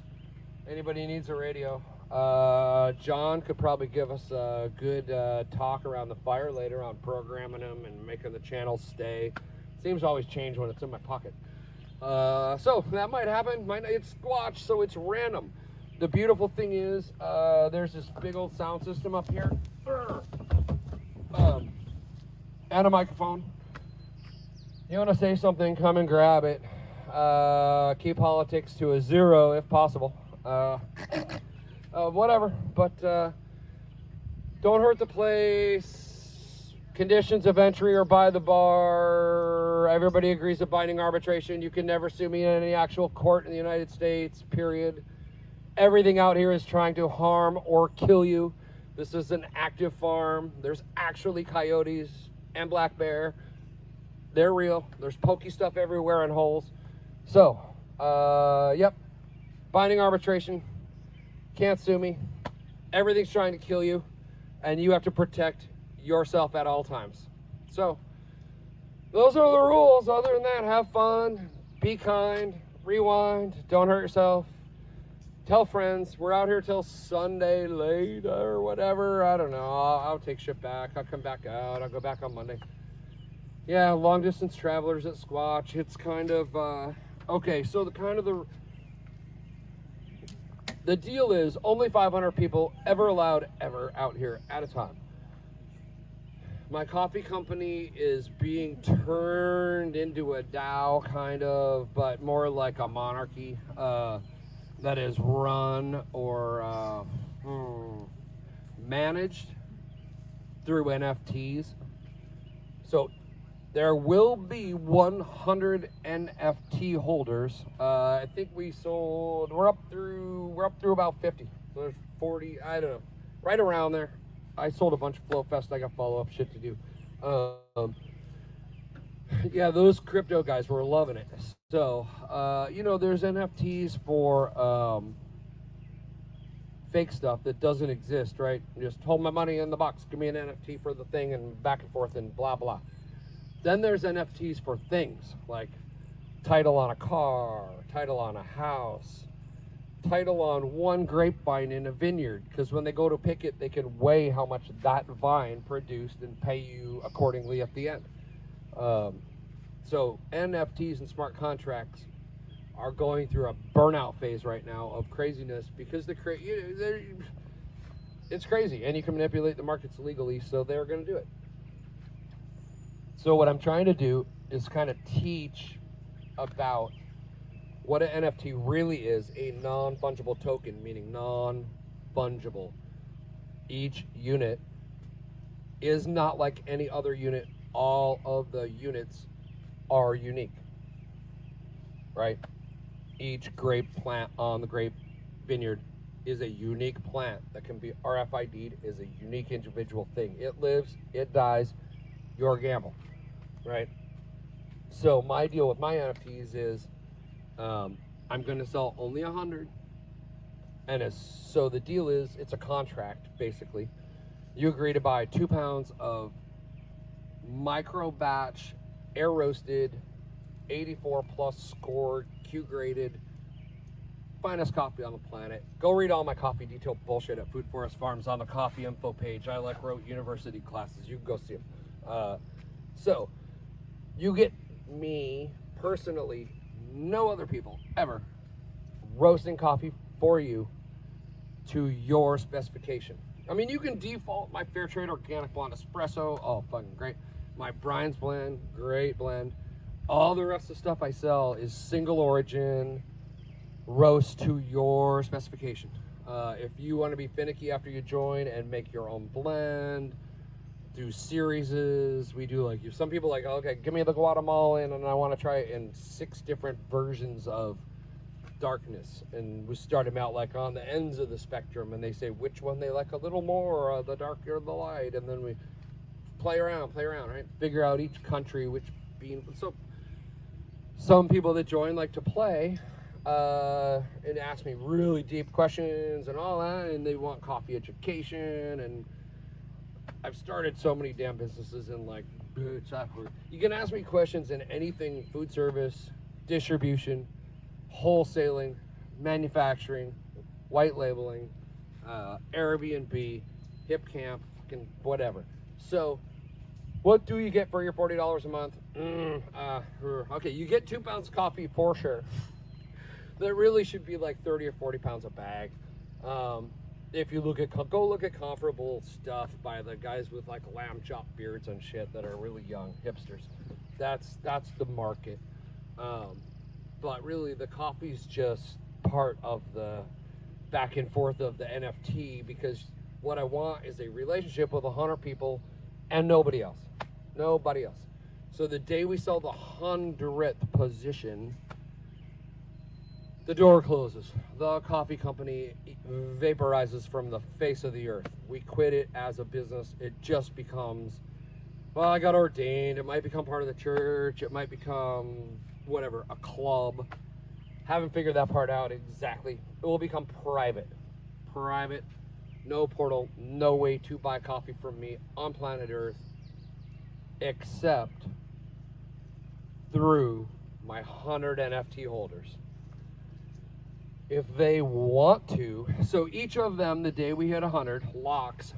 Anybody needs a radio? Uh, John could probably give us a good uh, talk around the fire later on programming them and making the channels stay. Seems always change when it's in my pocket. Uh, so that might happen. It's Squatch, so it's random. The beautiful thing is, uh, there's this big old sound system up here, um, and a microphone. You want to say something? Come and grab it. Uh, keep politics to a zero if possible. Uh, uh, whatever, but uh, don't hurt the place Conditions of entry are by the bar. Everybody agrees to binding arbitration. You can never sue me in any actual court in the United States, period. Everything out here is trying to harm or kill you. This is an active farm. There's actually coyotes and black bear. They're real. There's pokey stuff everywhere in holes. So, uh, yep. Binding arbitration. Can't sue me. Everything's trying to kill you. And you have to protect yourself at all times. So, those are the rules. Other than that, have fun, be kind, rewind, don't hurt yourself. Tell friends, we're out here till Sunday late or whatever. I don't know. I'll, I'll take shit back. I'll come back out. I'll go back on Monday. Yeah, long distance travelers at Squatch. It's kind of, uh, okay, so the kind of the, the deal is only 500 people ever allowed ever out here at a time my coffee company is being turned into a DAO kind of, but more like a monarchy uh, that is run or uh, hmm, managed through NFTs. So there will be 100 NFT holders. Uh, I think we sold. We're up through. We're up through about 50. So there's 40. I don't know. Right around there. I sold a bunch of Flow Fest. I got follow up shit to do. Um, yeah, those crypto guys were loving it. So, uh, you know, there's NFTs for um, fake stuff that doesn't exist, right? Just hold my money in the box, give me an NFT for the thing, and back and forth, and blah, blah. Then there's NFTs for things like title on a car, title on a house, title on one grapevine in a vineyard because when they go to pick it, they can weigh how much that vine produced and pay you accordingly at the end. Um, so NFTs and smart contracts are going through a burnout phase right now of craziness because the cra- it's crazy and you can manipulate the markets legally, so they're going to do it. So what I'm trying to do is kind of teach about what an NFT really is a non fungible token, meaning non fungible. Each unit is not like any other unit, all of the units are unique, right? Each grape plant on the grape vineyard is a unique plant that can be RFID'd, is a unique individual thing. It lives, it dies, your gamble, right? So my deal with my NFTs is um, I'm going to sell only a hundred, and as, so the deal is it's a contract basically. You agree to buy two pounds of micro batch, air roasted, 84 plus scored, Q graded, finest coffee on the planet. Go read all my coffee detail bullshit at Food Forest Farms on the coffee info page. I like wrote university classes. You can go see them. Uh, so you get me personally, no other people ever roasting coffee for you to your specification. I mean, you can default my fair trade organic blonde espresso. Oh, fucking great. My Brian's blend, great blend. All the rest of the stuff I sell is single origin, roast to your specification. Uh, if you want to be finicky after you join and make your own blend, do series. We do like some people like okay, give me the Guatemalan, and I want to try it in six different versions of darkness. And we start them out like on the ends of the spectrum, and they say which one they like a little more, uh, the darker the light, and then we play around, play around, right? Figure out each country which bean. So some people that join like to play uh, and ask me really deep questions and all that, and they want coffee education and I've started so many damn businesses in like you can ask me questions in anything food service, distribution, wholesaling, manufacturing, white labeling, uh, Airbnb, hip camp, fucking whatever. So, what do you get for your forty dollars a month? Mm, uh, okay, you get two pounds of coffee for sure. that really should be like thirty or forty pounds a bag. Um, if you look at go look at comparable stuff by the guys with like lamb chop beards and shit that are really young hipsters that's that's the market um, but really the coffee's just part of the back and forth of the nft because what i want is a relationship with a hundred people and nobody else nobody else so the day we sell the hundredth position the door closes. The coffee company vaporizes from the face of the earth. We quit it as a business. It just becomes, well, I got ordained. It might become part of the church. It might become whatever, a club. Haven't figured that part out exactly. It will become private. Private. No portal. No way to buy coffee from me on planet Earth except through my 100 NFT holders if they want to. So each of them, the day we hit 100, locks,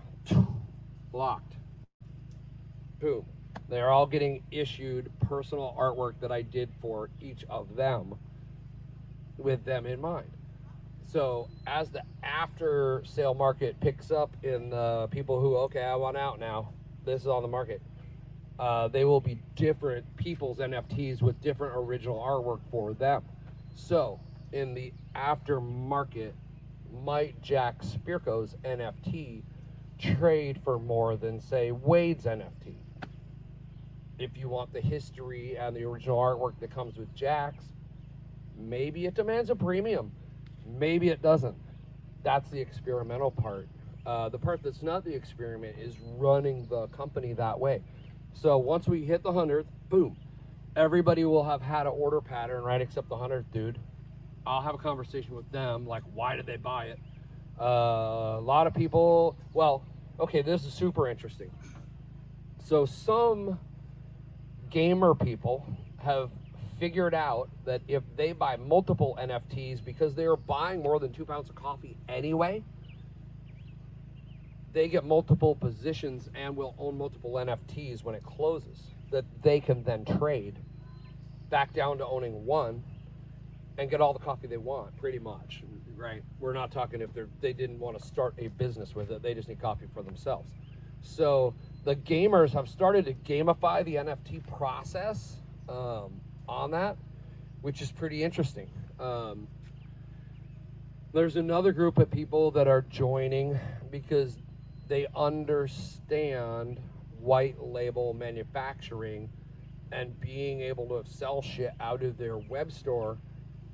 locked. Boom. They're all getting issued personal artwork that I did for each of them with them in mind. So as the after sale market picks up in the people who, okay, I want out now, this is on the market. Uh, they will be different people's NFTs with different original artwork for them. So in the aftermarket, might Jack Spirko's NFT trade for more than, say, Wade's NFT? If you want the history and the original artwork that comes with Jack's, maybe it demands a premium. Maybe it doesn't. That's the experimental part. Uh, the part that's not the experiment is running the company that way. So once we hit the hundredth, boom, everybody will have had an order pattern, right? Except the hundredth dude. I'll have a conversation with them, like why did they buy it? Uh, a lot of people. Well, okay, this is super interesting. So some gamer people have figured out that if they buy multiple NFTs because they are buying more than two pounds of coffee anyway, they get multiple positions and will own multiple NFTs when it closes that they can then trade back down to owning one and get all the coffee they want pretty much. Right? We're not talking if they're they didn't want to start a business with it they just need coffee for themselves. So the gamers have started to gamify the nft process um, on that which is pretty interesting. Um, there's another group of people that are joining because they understand white label manufacturing and being able to sell shit out of their web store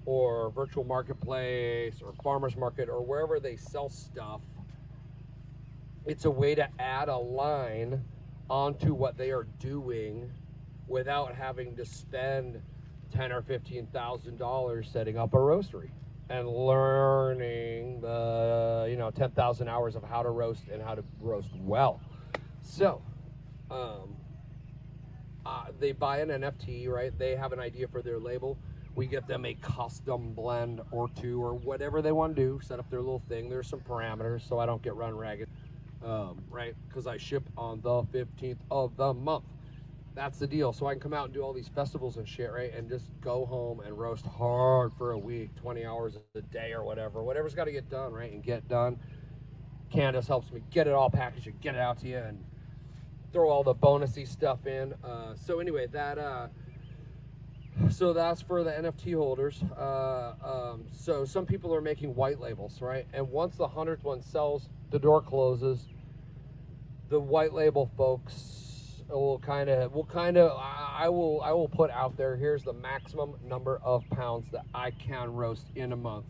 or virtual marketplace or farmers market or wherever they sell stuff. It's a way to add a line onto what they are doing without having to spend ten or fifteen thousand dollars setting up a roastery and learning the you know 10,000 hours of how to roast and how to roast well. So, um, uh, they buy an NFT, right? They have an idea for their label. We get them a custom blend or two or whatever they want to do. Set up their little thing. There's some parameters so I don't get run ragged, um, right? Because I ship on the 15th of the month that's the deal. So I can come out and do all these festivals and shit, right? And just go home and roast hard for a week, 20 hours a day or whatever. Whatever's got to get done, right? And get done. Candace helps me get it all packaged and get it out to you and throw all the bonusy stuff in. Uh, so anyway, that uh, so that's for the NFT holders. Uh, um, so some people are making white labels, right? And once the hundredth one sells, the door closes. The white label folks we'll kind of we'll kind of I will I will put out there here's the maximum number of pounds that I can roast in a month.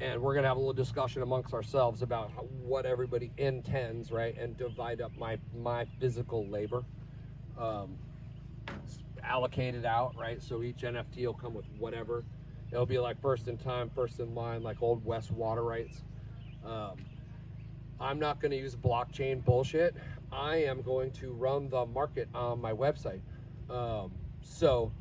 And we're gonna have a little discussion amongst ourselves about how, what everybody intends right and divide up my my physical labor um, allocated out right? So each NFT will come with whatever. It'll be like first in time first in line like old west water rights. Um, I'm not to use blockchain bullshit. I am going to run the market on my website. Um, so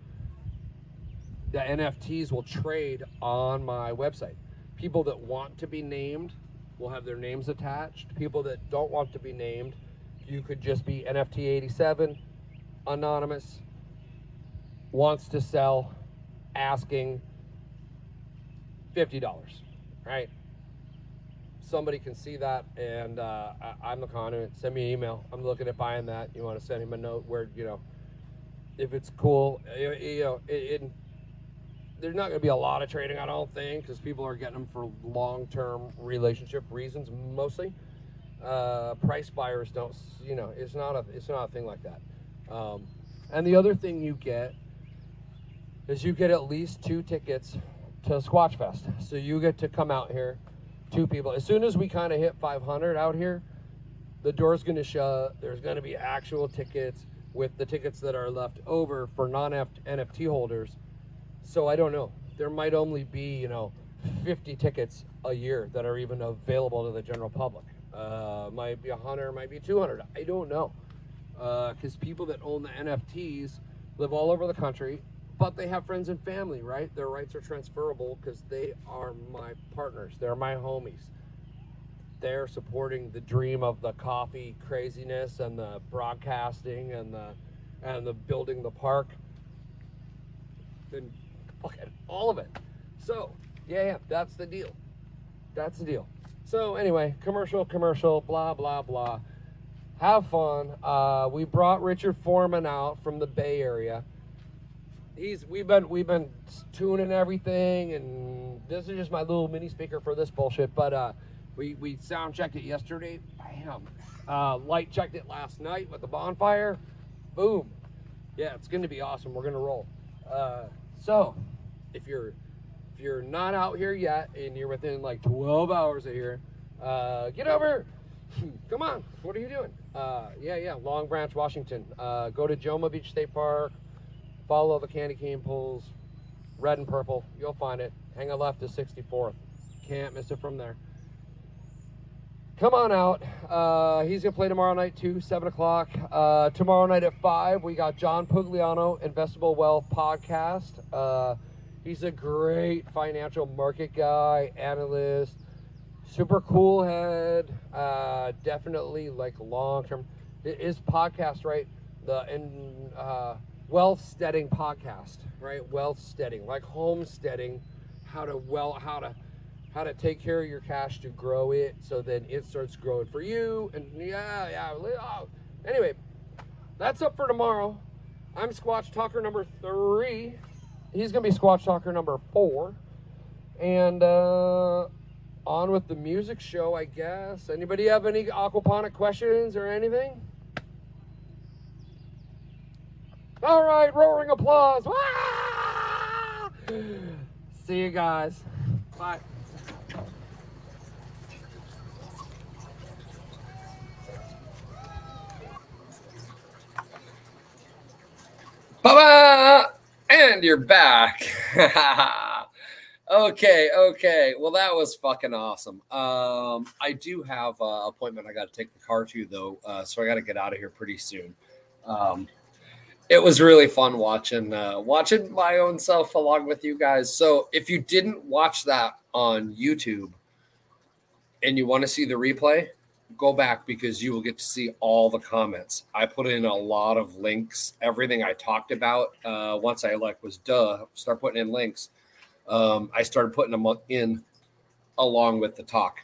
the NFTs will trade on my website. People that want to be named will have their names attached. People that don't want to be named, you could just be NFT87, anonymous, wants to sell, asking $50, right? Somebody can see that and uh, I, am the conduit, send me an email. I'm looking at buying that. You want to send him a note where, you know, if it's cool, you, know, it, it, there's not going to be a lot of trading, I don't think, because people are getting them for long-term relationship reasons mostly. Uh, price buyers don't, you know, it's not a, it's not a thing like that. Um, and the other thing you get is you get at least two tickets to Squatch Fest. So you get to come out here two people. As soon as we kind of hit 500 out here, the door's going to shut. There's going to be actual tickets with the tickets that are left over for non-NFT holders. So I don't know. There might only be, you know, 50 tickets a year that are even available to the general public. Uh, might be 100, might be 200. I don't know. Uh, because uh, people that own the NFTs live all over the country but they have friends and family, right? Their rights are transferable because they are my partners. They're my homies. They're supporting the dream of the coffee craziness and the broadcasting and the and the building the park and all of it. So yeah, yeah, that's the deal. That's the deal. So anyway, commercial, commercial, blah blah blah. Have fun. Uh, we brought Richard Foreman out from the Bay Area he's we've been we've been tuning everything, and this is just my little mini speaker for this bullshit. But uh, we we sound checked it yesterday. Bam. Uh, light checked it last night with the bonfire. Boom. Yeah, it's gonna be awesome. We're gonna roll. Uh, so if you're if you're not out here yet and you're within like 12 hours of here, uh, get over Come on, what are you doing? Uh, yeah, yeah, Long Branch, Washington. Uh, go to Joemma Beach State Park. Follow the candy cane poles, red and purple. You'll find it. Hang a left to 64th. Can't miss it from there. Come on out. Uh, he's gonna play tomorrow night too, seven o'clock. Uh, tomorrow night at five, we got John Pugliano, Investable Wealth Podcast. Uh, he's a great financial market guy, analyst, super cool head. Uh, definitely like long term. His podcast, right? The in uh, wealth steading podcast, right? Wealth steading, like homesteading, how to well, how to how to take care of your cash to grow it so then it starts growing for you. And yeah, yeah. Oh. Anyway, that's up for tomorrow. I'm Squatch Talker number three. He's gonna be Squatch Talker number four. And uh on with the music show, I guess. Anybody have any aquaponic questions or anything? All right, roaring applause. See you guys. Bye. Bye And you're back. okay, okay. Well, that was fucking awesome. Um, I do have an appointment I got to take the car to, though, uh, so I got to get out of here pretty soon. Um, it was really fun watching uh, watching my own self along with you guys. So if you didn't watch that on YouTube and you want to see the replay, go back because you will get to see all the comments. I put in a lot of links, everything I talked about. Uh, once I like was duh, start putting in links. Um, I started putting them in along with the talk.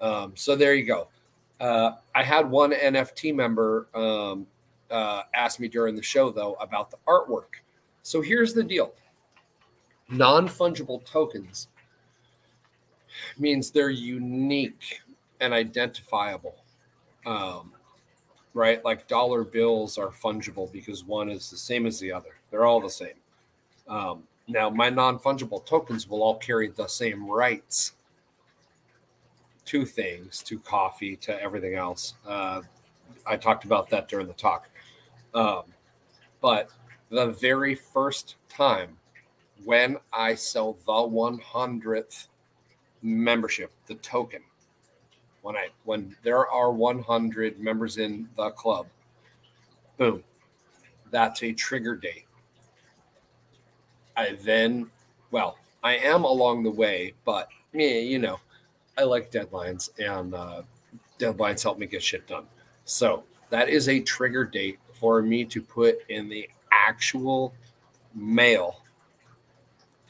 Um, so there you go. Uh, I had one NFT member um, uh, asked me during the show, though, about the artwork. So here's the deal non fungible tokens means they're unique and identifiable. Um, right? Like dollar bills are fungible because one is the same as the other, they're all the same. Um, now, my non fungible tokens will all carry the same rights to things, to coffee, to everything else. Uh, I talked about that during the talk. Um, but the very first time when I sell the 100th membership, the token, when I when there are 100 members in the club, boom, that's a trigger date. I then, well, I am along the way, but me, you know, I like deadlines and uh, deadlines help me get shit done. So that is a trigger date for me to put in the actual mail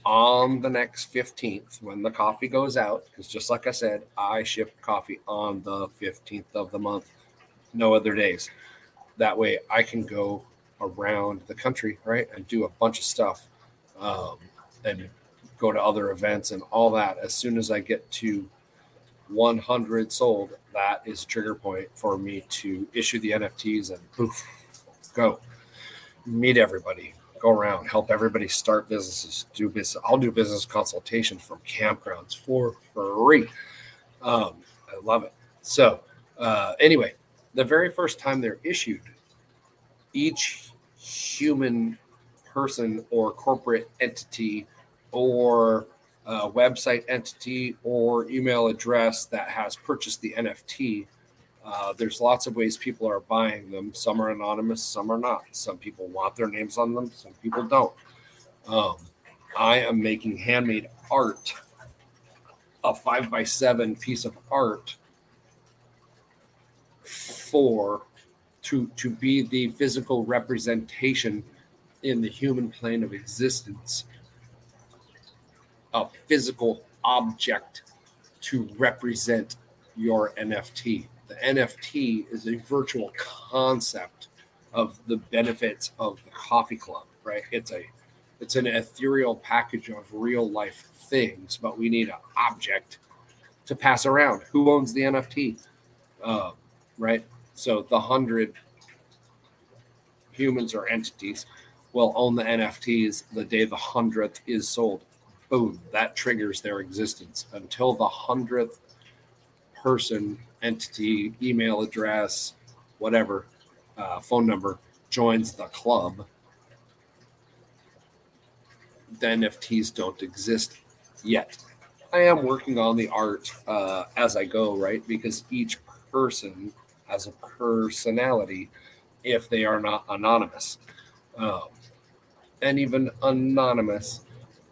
on the next 15th when the coffee goes out. Because just like I said, I ship coffee on the 15th of the month, no other days. That way I can go around the country, right, and do a bunch of stuff um, and go to other events and all that. As soon as I get to 100 sold, that is a trigger point for me to issue the NFTs and poof, go meet everybody, go around, help everybody start businesses, do business. I'll do business consultations from campgrounds for free. Um, I love it. So, uh, anyway, the very first time they're issued, each human person or corporate entity or website entity or email address that has purchased the NFT uh, there's lots of ways people are buying them. Some are anonymous, some are not. Some people want their names on them, some people don't. Um, I am making handmade art, a five by seven piece of art for to to be the physical representation in the human plane of existence, a physical object to represent your NFT the NFT is a virtual concept of the benefits of the coffee club, right? It's a it's an ethereal package of real life things, but we need an object to pass around. Who owns the NFT? Uh, right? So the hundred humans or entities will own the NFTs the day the hundredth is sold. Boom, that triggers their existence. Until the hundredth person, entity, email address, whatever, uh, phone number joins the club, the NFTs don't exist yet. I am working on the art uh, as I go, right? Because each person has a personality if they are not anonymous. Um, and even anonymous,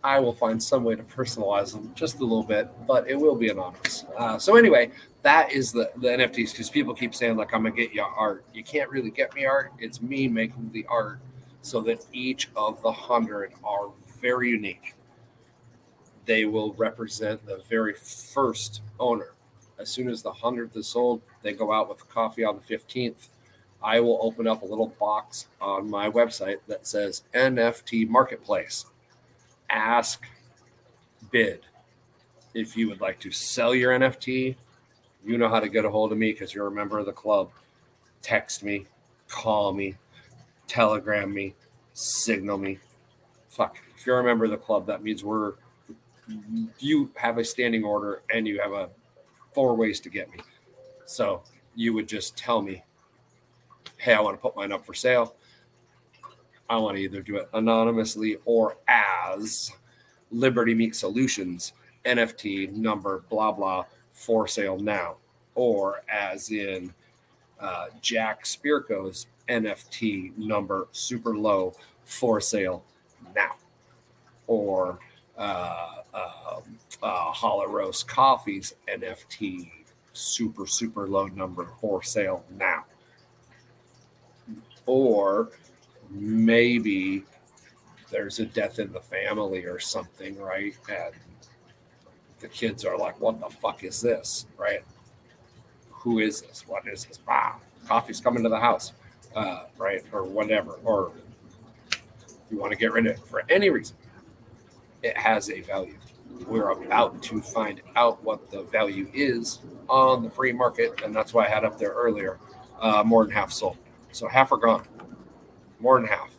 I will find some way to personalize them just a little bit, but it will be anonymous. Uh, so anyway, that is the the NFTs because people keep saying like I'm gonna get you art. You can't really get me art. It's me making the art so that each of the hundred are very unique. They will represent the very first owner. As soon as the hundredth is sold, they go out with coffee on the fifteenth. I will open up a little box on my website that says NFT Marketplace. Ask, bid. If you would like to sell your NFT, you know how to get a hold of me because you're a member of the club. Text me, call me, telegram me, signal me. Fuck. If you're a member of the club, that means we're you have a standing order and you have a four ways to get me. So you would just tell me, hey, I want to put mine up for sale. I want to either do it anonymously or as Liberty Meat Solutions NFT number blah blah for sale now, or as in uh, Jack Spirko's NFT number super low for sale now, or uh, um, uh, Hollow Roast Coffee's NFT super super low number for sale now, or maybe there's a death in the family or something, right? And the kids are like, what the fuck is this? Right? Who is this? What is this? Wow, coffee's coming to the house, uh, right? Or whatever. Or you want to get rid of it for any reason, it has a value. We're about to find out what the value is on the free market. And that's why I had up there earlier uh, more than half sold. So half are gone, more than half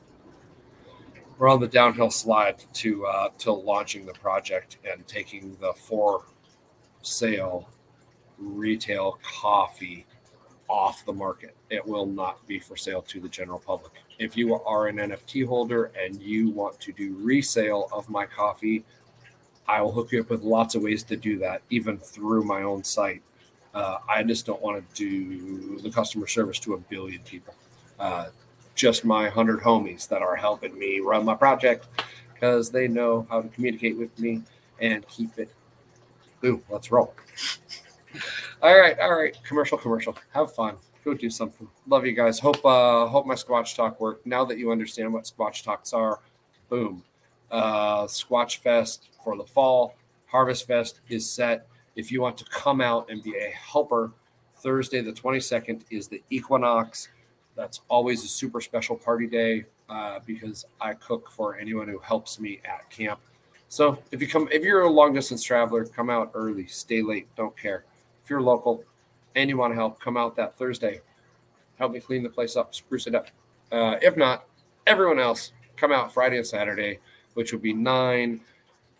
we're on the downhill slide to uh, to launching the project and taking the for sale retail coffee off the market. It will not be for sale to the general public. If you are an NFT holder and you want to do resale of my coffee, I will hook you up with lots of ways to do that, even through my own site. Uh, I just don't want to do the customer service to a billion people. Uh, just my 100 homies that are helping me run my project because they know how to communicate with me and keep it. Ooh, let's roll. all right, all right. Commercial, commercial. Have fun. Go do something. Love you guys. Hope uh hope my Squatch Talk worked. Now that you understand what Squatch Talks are, boom. Uh Squatch Fest for the fall. Harvest Fest is set. If you want to come out and be a helper, Thursday the 22nd is the equinox that's always a super special party day uh, because I cook for anyone who helps me at camp. So if you come, if you're a long distance traveler, come out early, stay late, don't care. If you're local and you want to help, come out that Thursday. Help me clean the place up, spruce it up. Uh, if not, everyone else, come out Friday and Saturday, which would be 9,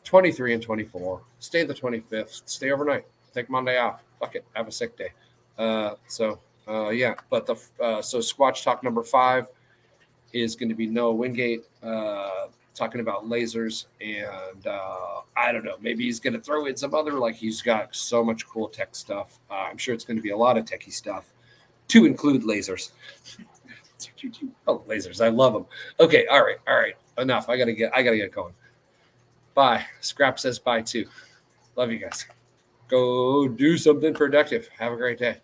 23, and 24. Stay the 25th. Stay overnight. Take Monday off. Fuck it. Have a sick day. Uh, so uh, yeah, but the uh, so Squatch Talk number five is going to be Noah Wingate uh, talking about lasers, and uh, I don't know, maybe he's going to throw in some other like he's got so much cool tech stuff. Uh, I'm sure it's going to be a lot of techie stuff, to include lasers. oh, lasers! I love them. Okay, all right, all right, enough. I gotta get, I gotta get going. Bye. Scrap says bye too. Love you guys. Go do something productive. Have a great day.